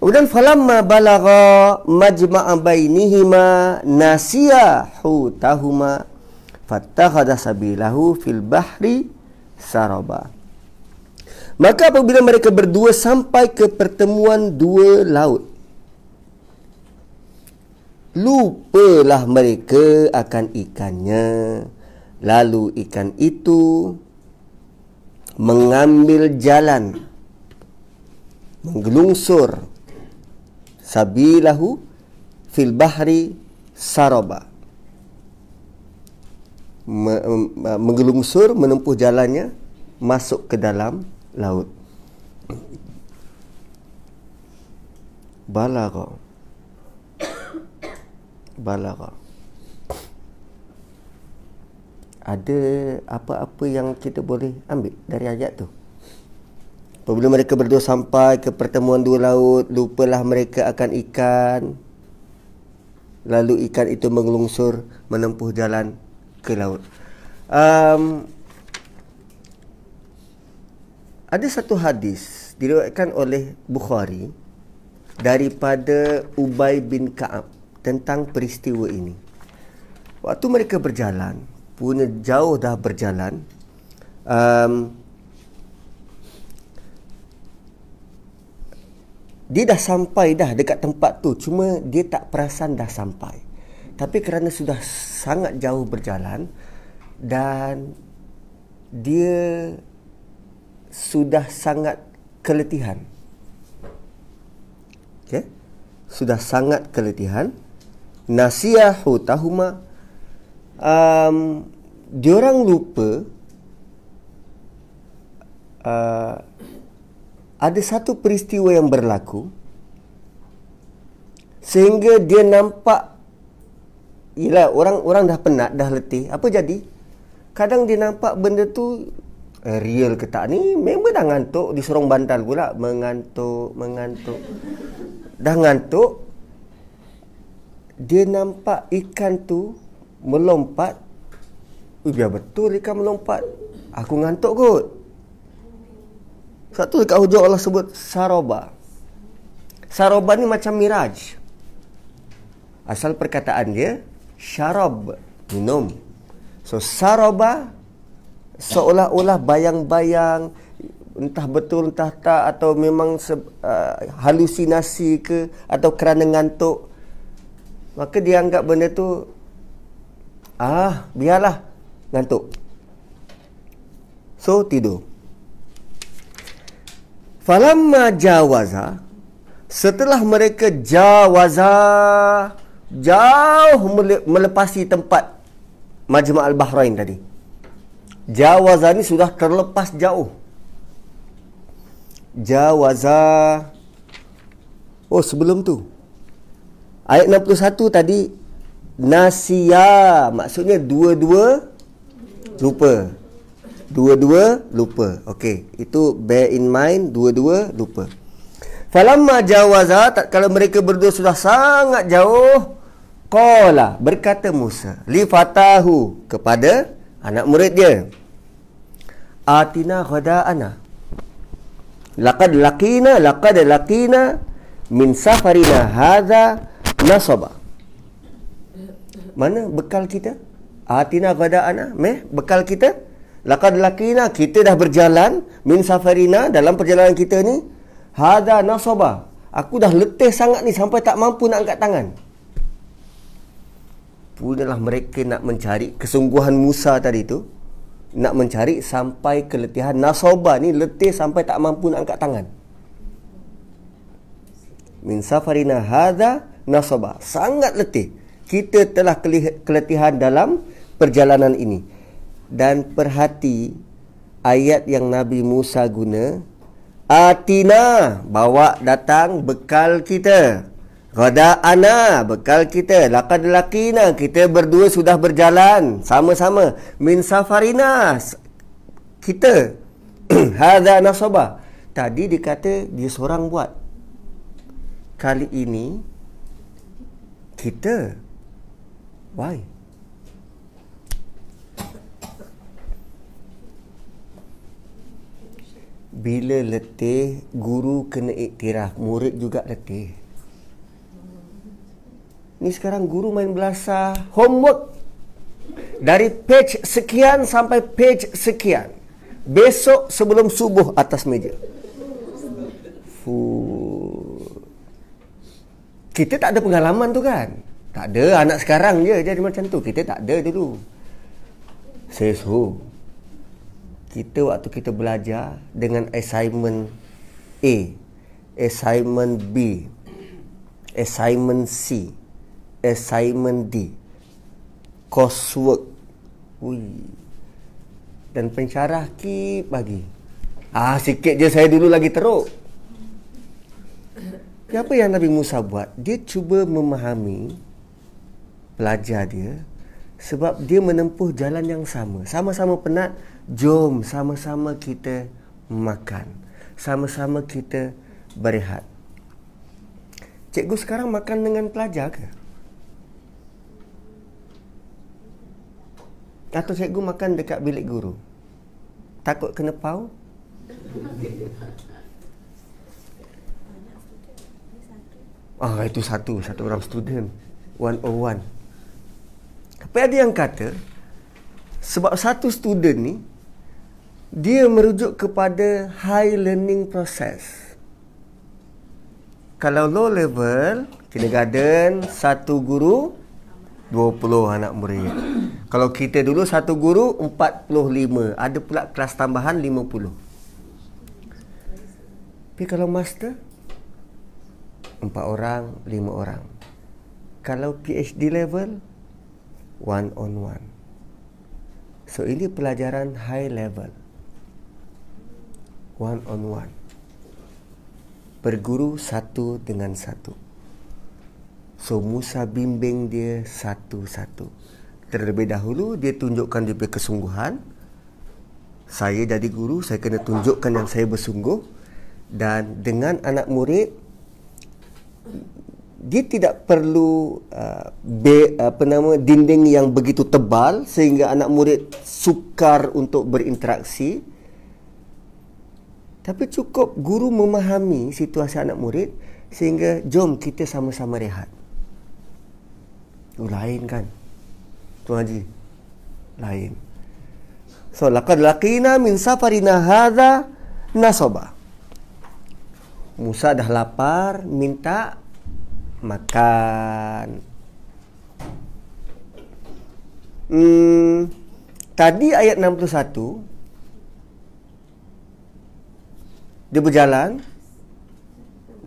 Kemudian falamma balagha majma'a bainihima nasiya hutahuma fattakhadha sabilahu fil bahri saraba. Maka apabila mereka berdua sampai ke pertemuan dua laut lupalah mereka akan ikannya lalu ikan itu mengambil jalan menggelungsur sabilahu fil bahri saraba menggelungsur menempuh jalannya masuk ke dalam laut. Balagha balagha ada apa-apa yang kita boleh ambil dari ayat tu Apabila mereka berdua sampai ke pertemuan dua laut, lupalah mereka akan ikan. Lalu ikan itu mengelungsur menempuh jalan ke laut. Um, ada satu hadis diriwayatkan oleh Bukhari daripada Ubay bin Ka'ab tentang peristiwa ini. Waktu mereka berjalan, punya jauh dah berjalan, um, dia dah sampai dah dekat tempat tu cuma dia tak perasan dah sampai. Tapi kerana sudah sangat jauh berjalan dan dia sudah sangat keletihan. Okey? Sudah sangat keletihan. Nasiyahu tahuma. Um, diorang lupa uh, ada satu peristiwa yang berlaku sehingga dia nampak ialah orang orang dah penat dah letih. Apa jadi? Kadang dia nampak benda tu eh, real ke tak ni? Memang dah ngantuk di sorong bantal pula. Mengantuk mengantuk. Dah ngantuk dia nampak ikan tu melompat. Ui, biar betul ikan melompat. Aku ngantuk kot satu dekat hujung Allah sebut Saroba. Saroba ni macam miraj. Asal perkataan dia syarab, minum. So saroba seolah-olah bayang-bayang entah betul entah tak atau memang se, uh, halusinasi ke atau kerana ngantuk. Maka dia anggap benda tu ah biarlah ngantuk. So tidur. Falamma jawaza setelah mereka jawaza jauh melepasi tempat Majma' al-Bahrain tadi. Jawaza ni sudah terlepas jauh. Jawaza Oh sebelum tu Ayat 61 tadi Nasiya Maksudnya dua-dua Lupa Dua-dua lupa. Okey, itu bear in mind dua-dua lupa. Falamma jawaza kalau mereka berdua sudah sangat jauh, qala berkata Musa li fatahu kepada anak murid dia. Atina ghada'ana. Laqad laqina laqad laqina min safarina hadha nasaba. Mana bekal kita? Atina ghada'ana, meh bekal kita? Laqad lakina kita dah berjalan min safarina dalam perjalanan kita ni hada nasaba. Aku dah letih sangat ni sampai tak mampu nak angkat tangan. Punyalah mereka nak mencari kesungguhan Musa tadi tu nak mencari sampai keletihan nasaba ni letih sampai tak mampu nak angkat tangan. Min safarina hada nasaba. Sangat letih. Kita telah keletihan dalam perjalanan ini dan perhati ayat yang Nabi Musa guna atina bawa datang bekal kita. Rada ana bekal kita. Laqad laqina kita berdua sudah berjalan sama-sama. Min safarina kita. Hadza nasaba tadi dikata dia seorang buat. Kali ini kita. Why bila letih guru kena iktiraf murid juga letih. Ni sekarang guru main belasah homework. Dari page sekian sampai page sekian. Besok sebelum subuh atas meja. Fuh. kita tak ada pengalaman tu kan? Tak ada anak sekarang je jadi macam tu. Kita tak ada dulu. Sesu kita waktu kita belajar dengan assignment A, assignment B, assignment C, assignment D, coursework, ui, dan pencarah ki bagi. Ah sikit je saya dulu lagi teruk. Apa yang Nabi Musa buat? Dia cuba memahami pelajar dia sebab dia menempuh jalan yang sama. Sama-sama penat, jom sama-sama kita makan. Sama-sama kita berehat. Cikgu sekarang makan dengan pelajar ke? Atau cikgu makan dekat bilik guru? Takut kena pau? Ah, itu satu. Satu orang student. One on one. Tapi ada yang kata sebab satu student ni dia merujuk kepada high learning process. kalau low level kindergarten satu guru 20 anak murid. Kalau kita dulu satu guru 45, ada pula kelas tambahan 50. Tapi kalau master empat orang, lima orang. Kalau PhD level one on one. So ini pelajaran high level. One on one. Berguru satu dengan satu. So Musa bimbing dia satu-satu. Terlebih dahulu dia tunjukkan dia punya kesungguhan. Saya jadi guru, saya kena tunjukkan yang saya bersungguh. Dan dengan anak murid, dia tidak perlu uh, be, apa nama dinding yang begitu tebal sehingga anak murid sukar untuk berinteraksi tapi cukup guru memahami situasi anak murid sehingga jom kita sama-sama rehat. Itu lain kan? Tuan Haji? Lain. So laqad laqina min safarina hadha nasaba Musa dah lapar minta makan. Hmm, tadi ayat 61 dia berjalan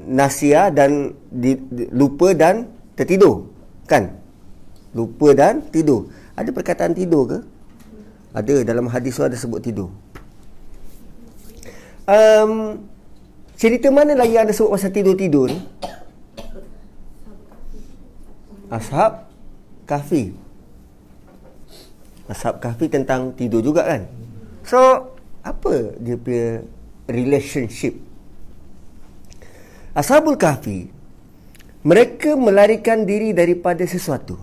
nasia dan di, di, lupa dan tertidur kan? Lupa dan tidur. Ada perkataan tidur ke? Ada dalam hadis ada sebut tidur. Um, cerita mana lagi ada sebut pasal tidur-tidur Ashab Kahfi. Ashab Kahfi tentang tidur juga kan? So Apa dia punya Relationship. Ashabul Kahfi Mereka melarikan diri daripada sesuatu.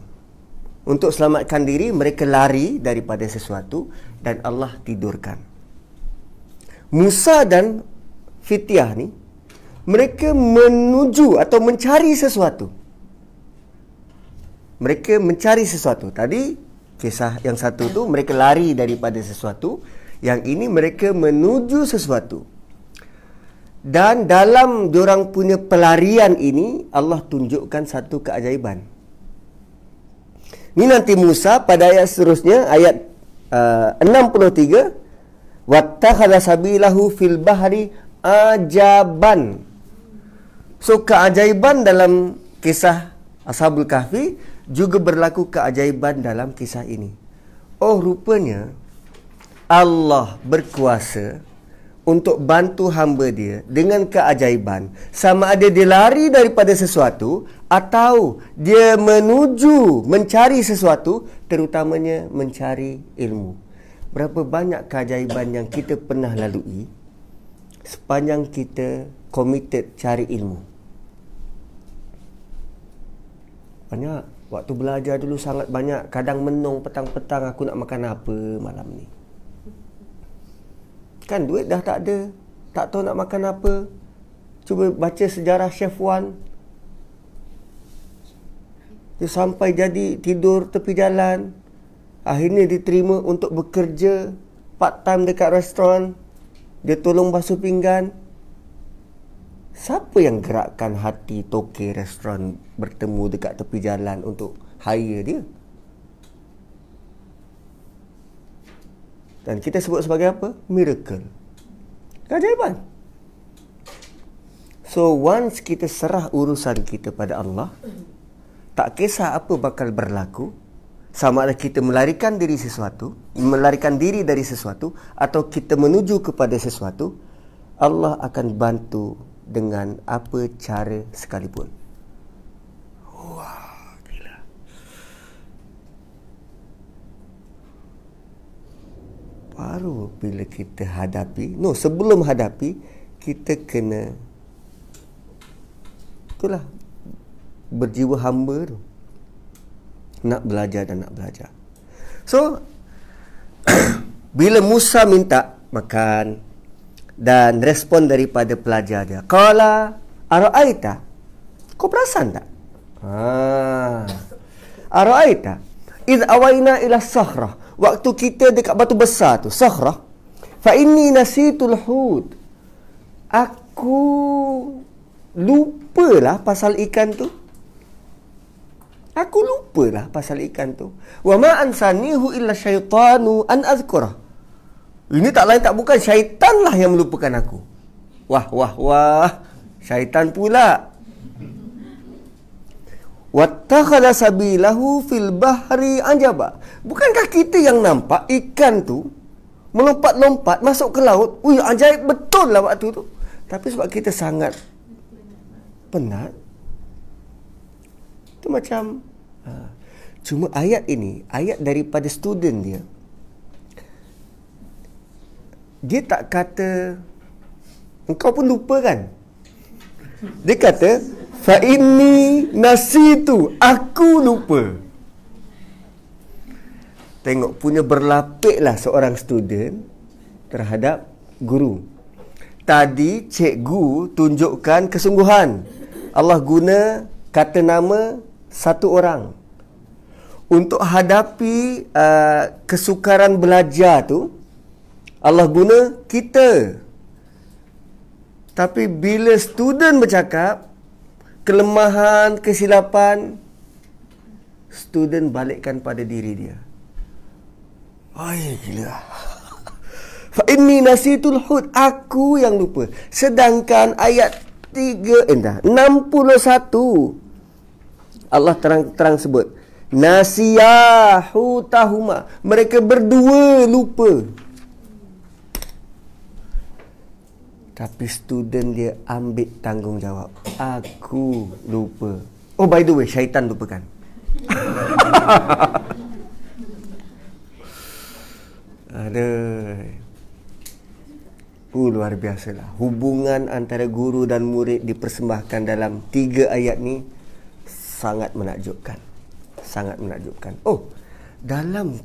Untuk selamatkan diri Mereka lari daripada sesuatu Dan Allah tidurkan. Musa dan Fitiah ni Mereka menuju Atau mencari sesuatu. Mereka mencari sesuatu. Tadi kisah yang satu tu mereka lari daripada sesuatu, yang ini mereka menuju sesuatu. Dan dalam diorang punya pelarian ini Allah tunjukkan satu keajaiban. Ini nanti Musa pada ayat seterusnya ayat uh, 63 wattakhadha sabilahu fil bahri ajaban. So keajaiban dalam kisah Ashabul Kahfi juga berlaku keajaiban dalam kisah ini. Oh rupanya Allah berkuasa untuk bantu hamba dia dengan keajaiban sama ada dia lari daripada sesuatu atau dia menuju mencari sesuatu terutamanya mencari ilmu. Berapa banyak keajaiban yang kita pernah lalui sepanjang kita committed cari ilmu. Banyak. Waktu belajar dulu sangat banyak Kadang menung petang-petang aku nak makan apa malam ni Kan duit dah tak ada Tak tahu nak makan apa. Cuba baca sejarah Chef Wan. Dia sampai jadi tidur tepi jalan. Akhirnya diterima untuk bekerja Part time dekat restoran. Dia tolong basuh pinggan. Siapa yang gerakkan hati toke restoran bertemu dekat tepi jalan untuk hire dia? Dan kita sebut sebagai apa? Miracle. Keajaiban. So once kita serah urusan kita pada Allah, tak kisah apa bakal berlaku, sama ada kita melarikan diri sesuatu, melarikan diri dari sesuatu atau kita menuju kepada sesuatu, Allah akan bantu dengan apa cara sekalipun. Wah, Baru bila kita hadapi, no sebelum hadapi kita kena itulah berjiwa hamba tu. Nak belajar dan nak belajar. So bila Musa minta makan, dan respon daripada pelajar dia. Qala ara'aita? Kau perasan tak? Ha. Ara'aita? Iz awaina ila sahrah. Waktu kita dekat batu besar tu, sahrah. Fa inni nasitul hud. Aku lupalah pasal ikan tu. Aku lupalah pasal ikan tu. Wa ma ansanihu illa syaitanu an azkura. Ini tak lain tak bukan syaitan lah yang melupakan aku. Wah, wah, wah. Syaitan pula. Wattakhadha sabilahu fil bahri anjaba. Bukankah kita yang nampak ikan tu melompat-lompat masuk ke laut? Ui, ajaib betul lah waktu tu. Tapi sebab kita sangat penat, itu macam ha. cuma ayat ini ayat daripada student dia dia tak kata engkau pun lupa kan dia kata fa inni nasitu aku lupa. Tengok punya berlapiklah seorang student terhadap guru. Tadi cikgu tunjukkan kesungguhan. Allah guna kata nama satu orang. Untuk hadapi uh, kesukaran belajar tu Allah guna kita. Tapi bila student bercakap kelemahan kesilapan student balikkan pada diri dia. Ai gila. Fa inni nasitul hud aku yang lupa. Sedangkan ayat 3 endah eh, 61 Allah terang-terang sebut nasiyahu tahuma. Mereka berdua lupa tapi student dia ambil tanggungjawab aku lupa oh by the way syaitan lupakan ada Uh, luar biasa lah. Hubungan antara guru dan murid dipersembahkan dalam tiga ayat ni sangat menakjubkan. Sangat menakjubkan. Oh, dalam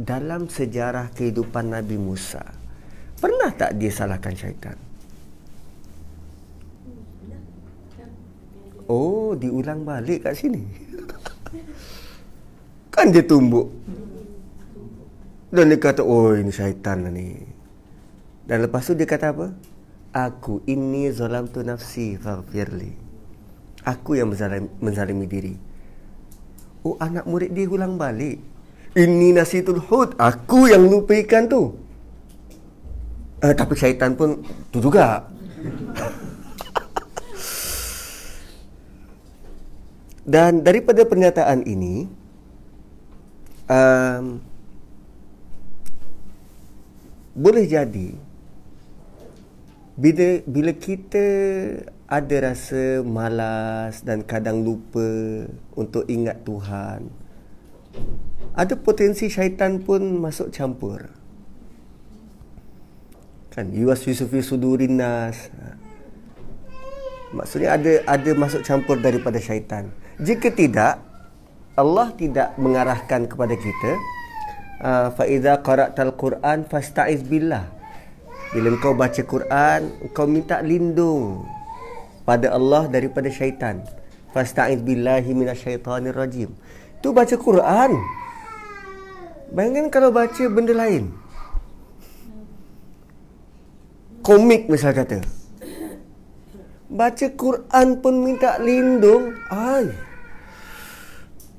dalam sejarah kehidupan Nabi Musa, pernah tak dia salahkan syaitan? Oh, diulang balik kat sini. kan dia tumbuk. Dan dia kata, oh ini syaitan lah ni. Dan lepas tu dia kata apa? Aku ini zalam tu nafsi faghfirli. Aku yang menzalimi, menzalimi diri. Oh, anak murid dia ulang balik. Ini nasitul hud. Aku yang lupa ikan tu. Uh, tapi syaitan pun tu juga. Dan daripada pernyataan ini, um, boleh jadi bila bila kita ada rasa malas dan kadang lupa untuk ingat Tuhan. Ada potensi syaitan pun masuk campur. Kan yuwaswisu fi sudurin nas. Maksudnya ada ada masuk campur daripada syaitan. Jika tidak Allah tidak mengarahkan kepada kita uh, fa idza qara'tal Quran fasta'iz billah. Bila kau baca Quran, kau minta lindung pada Allah daripada syaitan. Fasta'iz billahi minasyaitanir rajim. Tu baca Quran. Bayangkan kalau baca benda lain. Komik misal kata. Baca Quran pun minta lindung. Ai.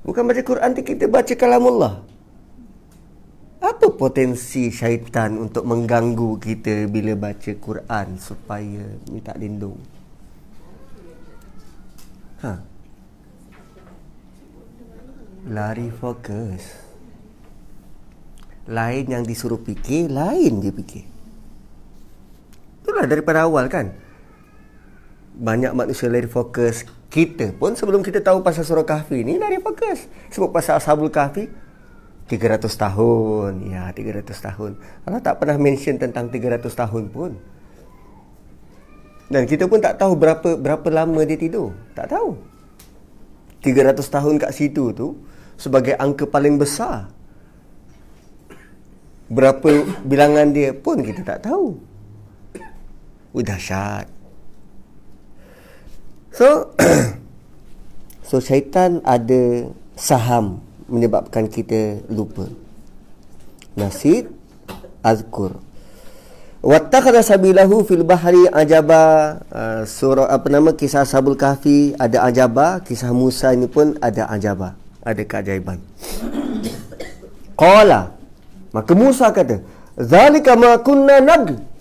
Bukan baca Quran tu kita baca kalamullah. Apa potensi syaitan untuk mengganggu kita bila baca Quran supaya minta lindung? Ha. Lari fokus. Lain yang disuruh fikir, lain dia fikir. Itulah daripada awal kan. Banyak manusia lari fokus. Kita pun sebelum kita tahu pasal surah kahfi ni lari fokus. Sebab pasal ashabul kahfi 300 tahun. Ya, 300 tahun. Allah tak pernah mention tentang 300 tahun pun. Dan kita pun tak tahu berapa berapa lama dia tidur. Tak tahu. 300 tahun kat situ tu sebagai angka paling besar. Berapa bilangan dia pun kita tak tahu. Udah syat. So so syaitan ada saham menyebabkan kita lupa. Nasid azkur. wattakhadha sabilahu fil bahri ajaba uh, surah apa nama kisah sabul kahfi ada ajaba kisah Musa ini pun ada ajaba ada keajaiban qala maka Musa kata zalika ma kunna nab uh,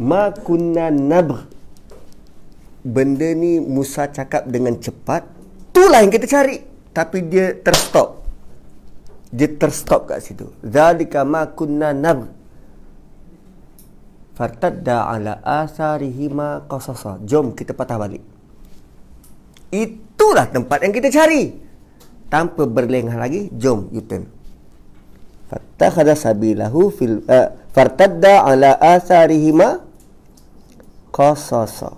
ma kunna nab benda ni Musa cakap dengan cepat itulah yang kita cari. Tapi dia terstop. Dia terstop kat situ. Zalika ma kunna nab fartadda ala asarihima qasasa. Jom kita patah balik. Itulah tempat yang kita cari. Tanpa berlengah lagi jom u turn. Fattakhadha sabilahu fil uh, fartadda ala asarihima qasasa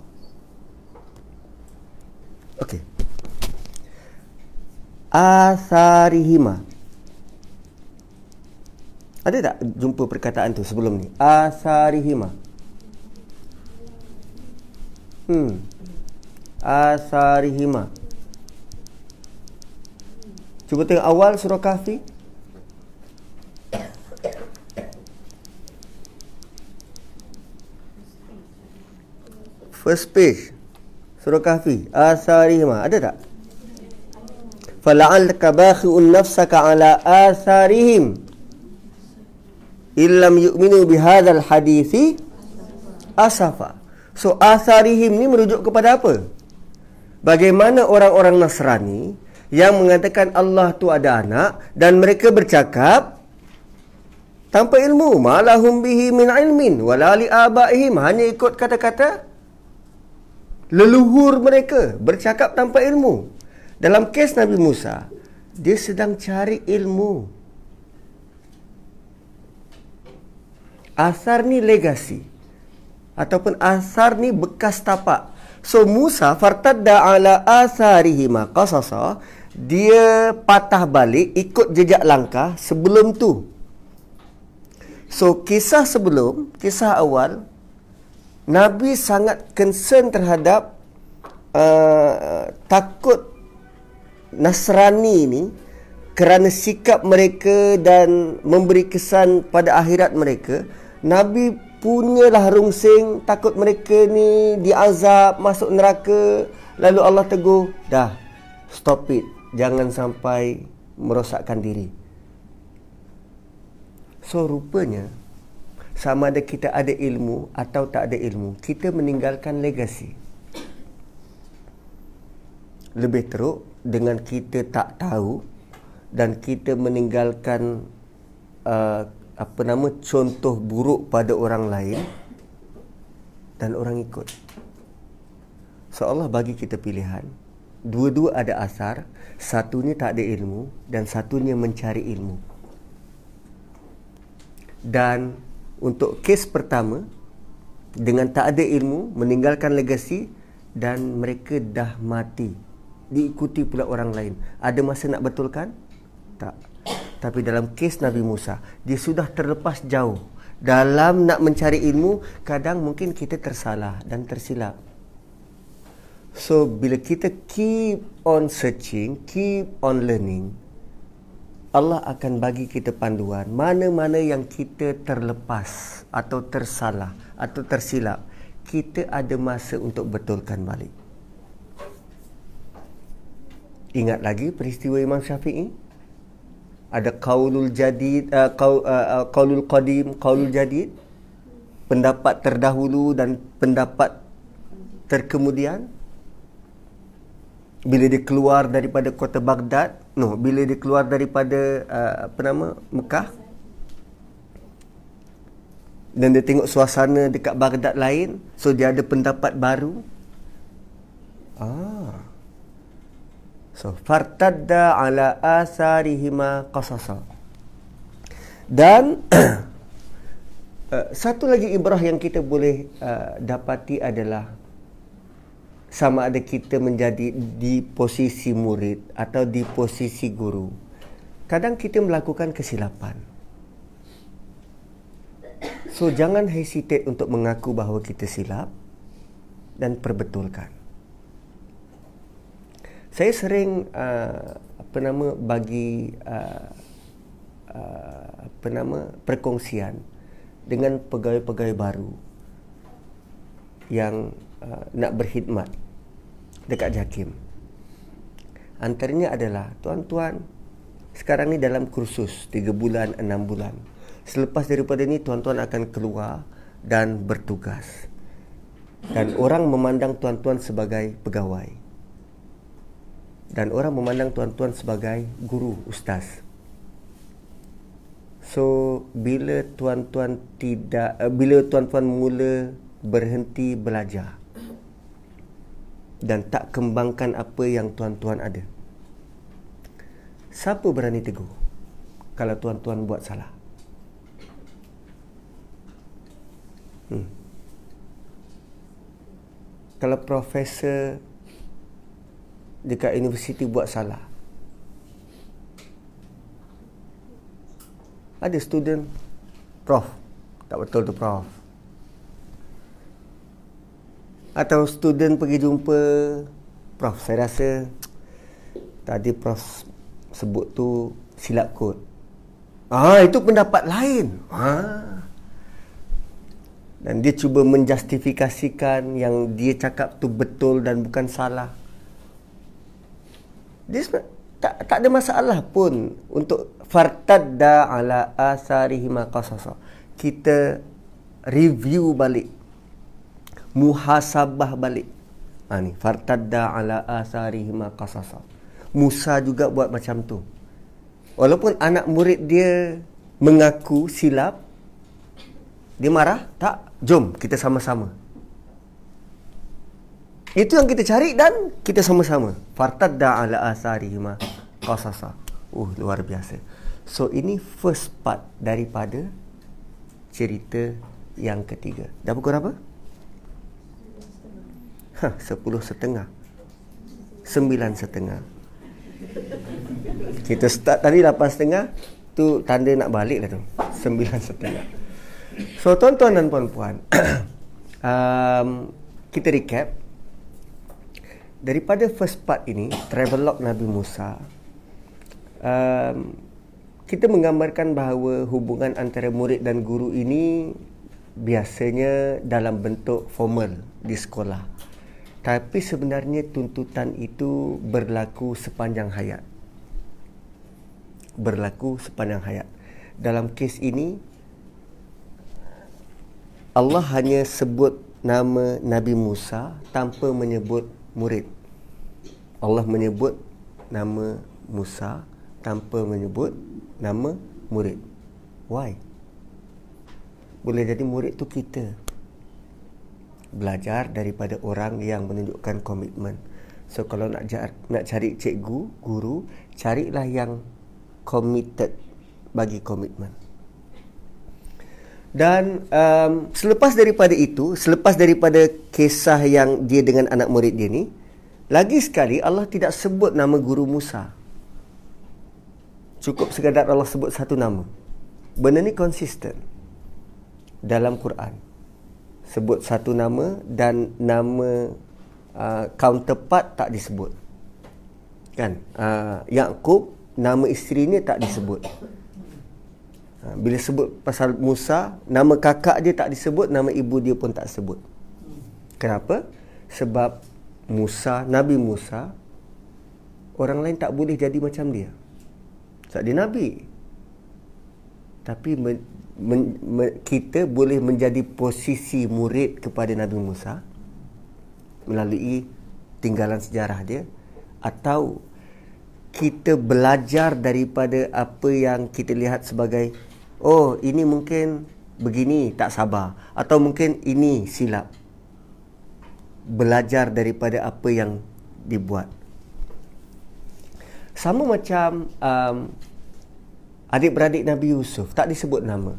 okey asarihima ada tak jumpa perkataan tu sebelum ni? Asarihima. Hmm. Asarihima. Cuba tengok awal surah Kahfi. First page. Surah Kahfi. Asarihima. Ada tak? Fala'alka bakhi'un nafsaka ala asarihim illam yu'minu bihadzal hadisi asafa. So asarihim ni merujuk kepada apa? Bagaimana orang-orang Nasrani yang mengatakan Allah tu ada anak dan mereka bercakap tanpa ilmu, malahum bihi min ilmin wala li abaihim hanya ikut kata-kata leluhur mereka bercakap tanpa ilmu. Dalam kes Nabi Musa, dia sedang cari ilmu. asar ni legasi ataupun asar ni bekas tapak so Musa fartadda ala asarihi ma qasasa dia patah balik ikut jejak langkah sebelum tu so kisah sebelum kisah awal Nabi sangat concern terhadap uh, takut Nasrani ni kerana sikap mereka dan memberi kesan pada akhirat mereka. Nabi punyalah rungsing takut mereka ni diazab masuk neraka. Lalu Allah tegur dah stop it. Jangan sampai merosakkan diri. So rupanya sama ada kita ada ilmu atau tak ada ilmu kita meninggalkan legasi lebih teruk dengan kita tak tahu dan kita meninggalkan uh, apa nama contoh buruk pada orang lain dan orang ikut. So Allah bagi kita pilihan. Dua-dua ada asar, satunya tak ada ilmu dan satunya mencari ilmu. Dan untuk kes pertama dengan tak ada ilmu, meninggalkan legasi dan mereka dah mati. Diikuti pula orang lain. Ada masa nak betulkan? Tak. Tapi dalam kes Nabi Musa, dia sudah terlepas jauh. Dalam nak mencari ilmu, kadang mungkin kita tersalah dan tersilap. So, bila kita keep on searching, keep on learning, Allah akan bagi kita panduan mana-mana yang kita terlepas atau tersalah atau tersilap. Kita ada masa untuk betulkan balik. Ingat lagi peristiwa Imam Syafi'i? ada qaulul jadid uh, qaul, uh, uh, qaulul qadim qaulul jadid pendapat terdahulu dan pendapat terkemudian bila dia keluar daripada kota Baghdad no bila dia keluar daripada uh, apa nama Mekah dan dia tengok suasana dekat Baghdad lain so dia ada pendapat baru ah So fartadda ala asarihima qasasa. Dan uh, satu lagi ibrah yang kita boleh uh, dapati adalah sama ada kita menjadi di posisi murid atau di posisi guru. Kadang kita melakukan kesilapan. So jangan hesitate untuk mengaku bahawa kita silap dan perbetulkan saya sering uh, apa nama bagi uh, uh, apa nama perkongsian dengan pegawai-pegawai baru yang uh, nak berkhidmat dekat JAKIM. Antaranya adalah tuan-tuan sekarang ni dalam kursus 3 bulan, 6 bulan. Selepas daripada ni tuan-tuan akan keluar dan bertugas. Dan orang memandang tuan-tuan sebagai pegawai. Dan orang memandang tuan-tuan sebagai guru, ustaz. So bila tuan-tuan tidak uh, bila tuan-tuan mula berhenti belajar dan tak kembangkan apa yang tuan-tuan ada. Siapa berani tegur kalau tuan-tuan buat salah? Hmm. Kalau profesor dekat universiti buat salah, ada student prof tak betul tu prof atau student pergi jumpa. Prof saya rasa tadi prof sebut tu silap kod ah itu pendapat lain. Ah dan dia cuba menjustifikasikan yang dia cakap tu betul dan bukan salah. Dia tak tak ada masalah pun untuk fartadda ala asarihi qasasa. Kita review balik muhasabah balik. Ha ni. Fartadda ala asarihi qasasa. Musa juga buat macam tu. Walaupun anak murid dia mengaku silap dia marah tak jom kita sama-sama. Itu yang kita cari dan kita sama-sama. Fartadda ala asarihi qasasa. Uh luar biasa. So ini first part daripada cerita yang ketiga. Dah pukul berapa? Sepuluh setengah. Sembilan setengah. Kita start tadi lapan setengah. Tu tanda nak balik lah tu. Sembilan setengah. So tuan-tuan dan puan-puan. um, kita recap. Daripada first part ini, travelog Nabi Musa. Um, kita menggambarkan bahawa hubungan antara murid dan guru ini biasanya dalam bentuk formal di sekolah. Tapi sebenarnya tuntutan itu berlaku sepanjang hayat. Berlaku sepanjang hayat. Dalam kes ini Allah hanya sebut nama Nabi Musa tanpa menyebut murid. Allah menyebut nama Musa tanpa menyebut nama murid. Why? Boleh jadi murid tu kita. Belajar daripada orang yang menunjukkan komitmen. So kalau nak jar, nak cari cikgu, guru, carilah yang committed bagi komitmen. Dan um, selepas daripada itu, selepas daripada kisah yang dia dengan anak murid dia ni, lagi sekali Allah tidak sebut nama guru Musa. Cukup sekadar Allah sebut satu nama. Benda ni konsisten dalam Quran. Sebut satu nama dan nama uh, counterpart tak disebut. Kan? Uh, Yaqub nama isterinya tak disebut. Uh, bila sebut pasal Musa, nama kakak dia tak disebut, nama ibu dia pun tak sebut. Kenapa? Sebab Musa, Nabi Musa orang lain tak boleh jadi macam dia. Sebab dia Nabi. Tapi men, men, kita boleh menjadi posisi murid kepada Nabi Musa melalui tinggalan sejarah dia atau kita belajar daripada apa yang kita lihat sebagai oh ini mungkin begini tak sabar. Atau mungkin ini silap. Belajar daripada apa yang dibuat. Sama macam um, adik-beradik Nabi Yusuf tak disebut nama.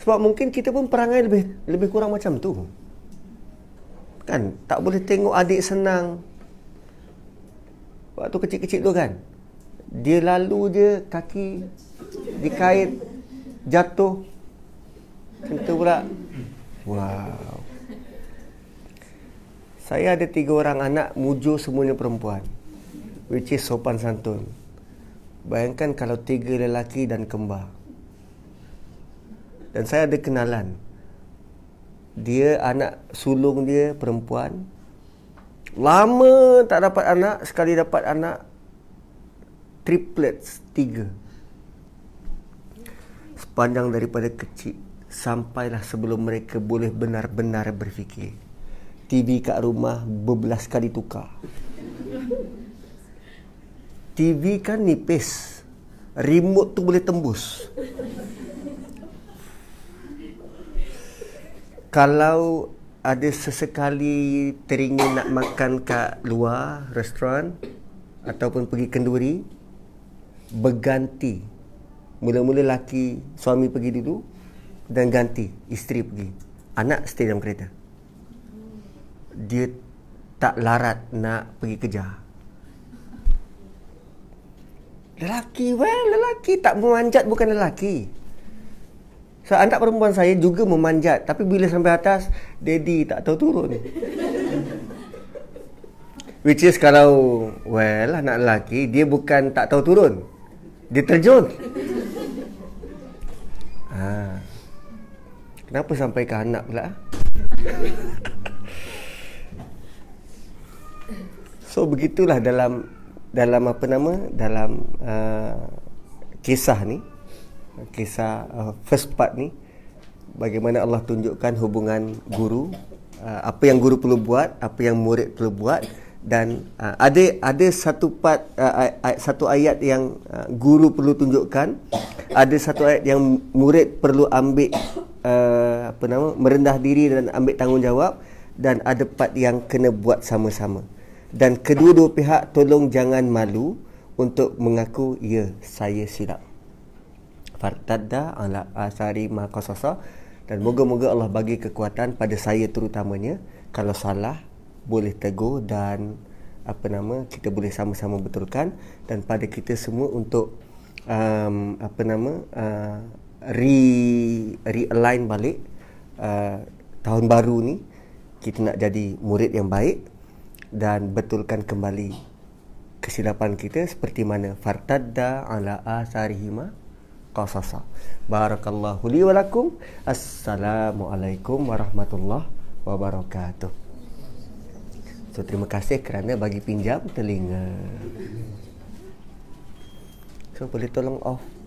Sebab mungkin kita pun perangai lebih lebih kurang macam tu. Kan? Tak boleh tengok adik senang. Waktu kecil-kecil tu kan. Dia lalu je kaki dikait jatuh. Tentu pula. Wow. Saya ada tiga orang anak, mujur semuanya perempuan which is sopan santun. Bayangkan kalau tiga lelaki dan kembar. Dan saya ada kenalan. Dia anak sulung dia perempuan. Lama tak dapat anak sekali dapat anak triplets tiga. Sepanjang daripada kecil sampailah sebelum mereka boleh benar-benar berfikir. TV kat rumah berbelas kali tukar. TV kan nipis. Remote tu boleh tembus kalau ada sesekali teringin nak makan kat luar restoran ataupun pergi kenduri berganti. Mula-mula laki suami pergi dulu dan ganti isteri pergi. Anak stay dalam kereta. Dia tak larat nak pergi kerja lelaki well lelaki. Tak memanjat bukan lelaki So, anak perempuan saya juga memanjat. Tapi bila sampai atas, daddy tak tahu turun. Which is kalau, well, anak lelaki, dia bukan tak tahu turun. Dia terjun. Ha. Kenapa sampai ke anak pula? so, begitulah dalam dalam apa nama dalam uh, kisah ni kisah uh, first part ni bagaimana Allah tunjukkan hubungan guru uh, apa yang guru perlu buat apa yang murid perlu buat dan uh, ada ada satu part uh, ay, satu ayat yang uh, guru perlu tunjukkan ada satu ayat yang murid perlu ambil uh, apa nama merendah diri dan ambil tanggungjawab dan ada part yang kena buat sama-sama. Dan kedua-dua pihak tolong jangan malu untuk mengaku ya saya silap fartadda ala asari ma qasasa. Dan moga-moga Allah bagi kekuatan pada saya terutamanya. Kalau salah boleh tegur dan apa nama kita boleh sama-sama betulkan. Dan pada kita semua untuk um, apa nama uh, re realign balik uh, tahun baru ni kita nak jadi murid yang baik dan betulkan kembali kesilapan kita seperti mana. Fartadda ala asarihima qasasa. Barakallahu li wa lakum. Assalamualaikum warahmatullahi wabarakatuh. So terima kasih kerana bagi pinjam telinga. So boleh tolong off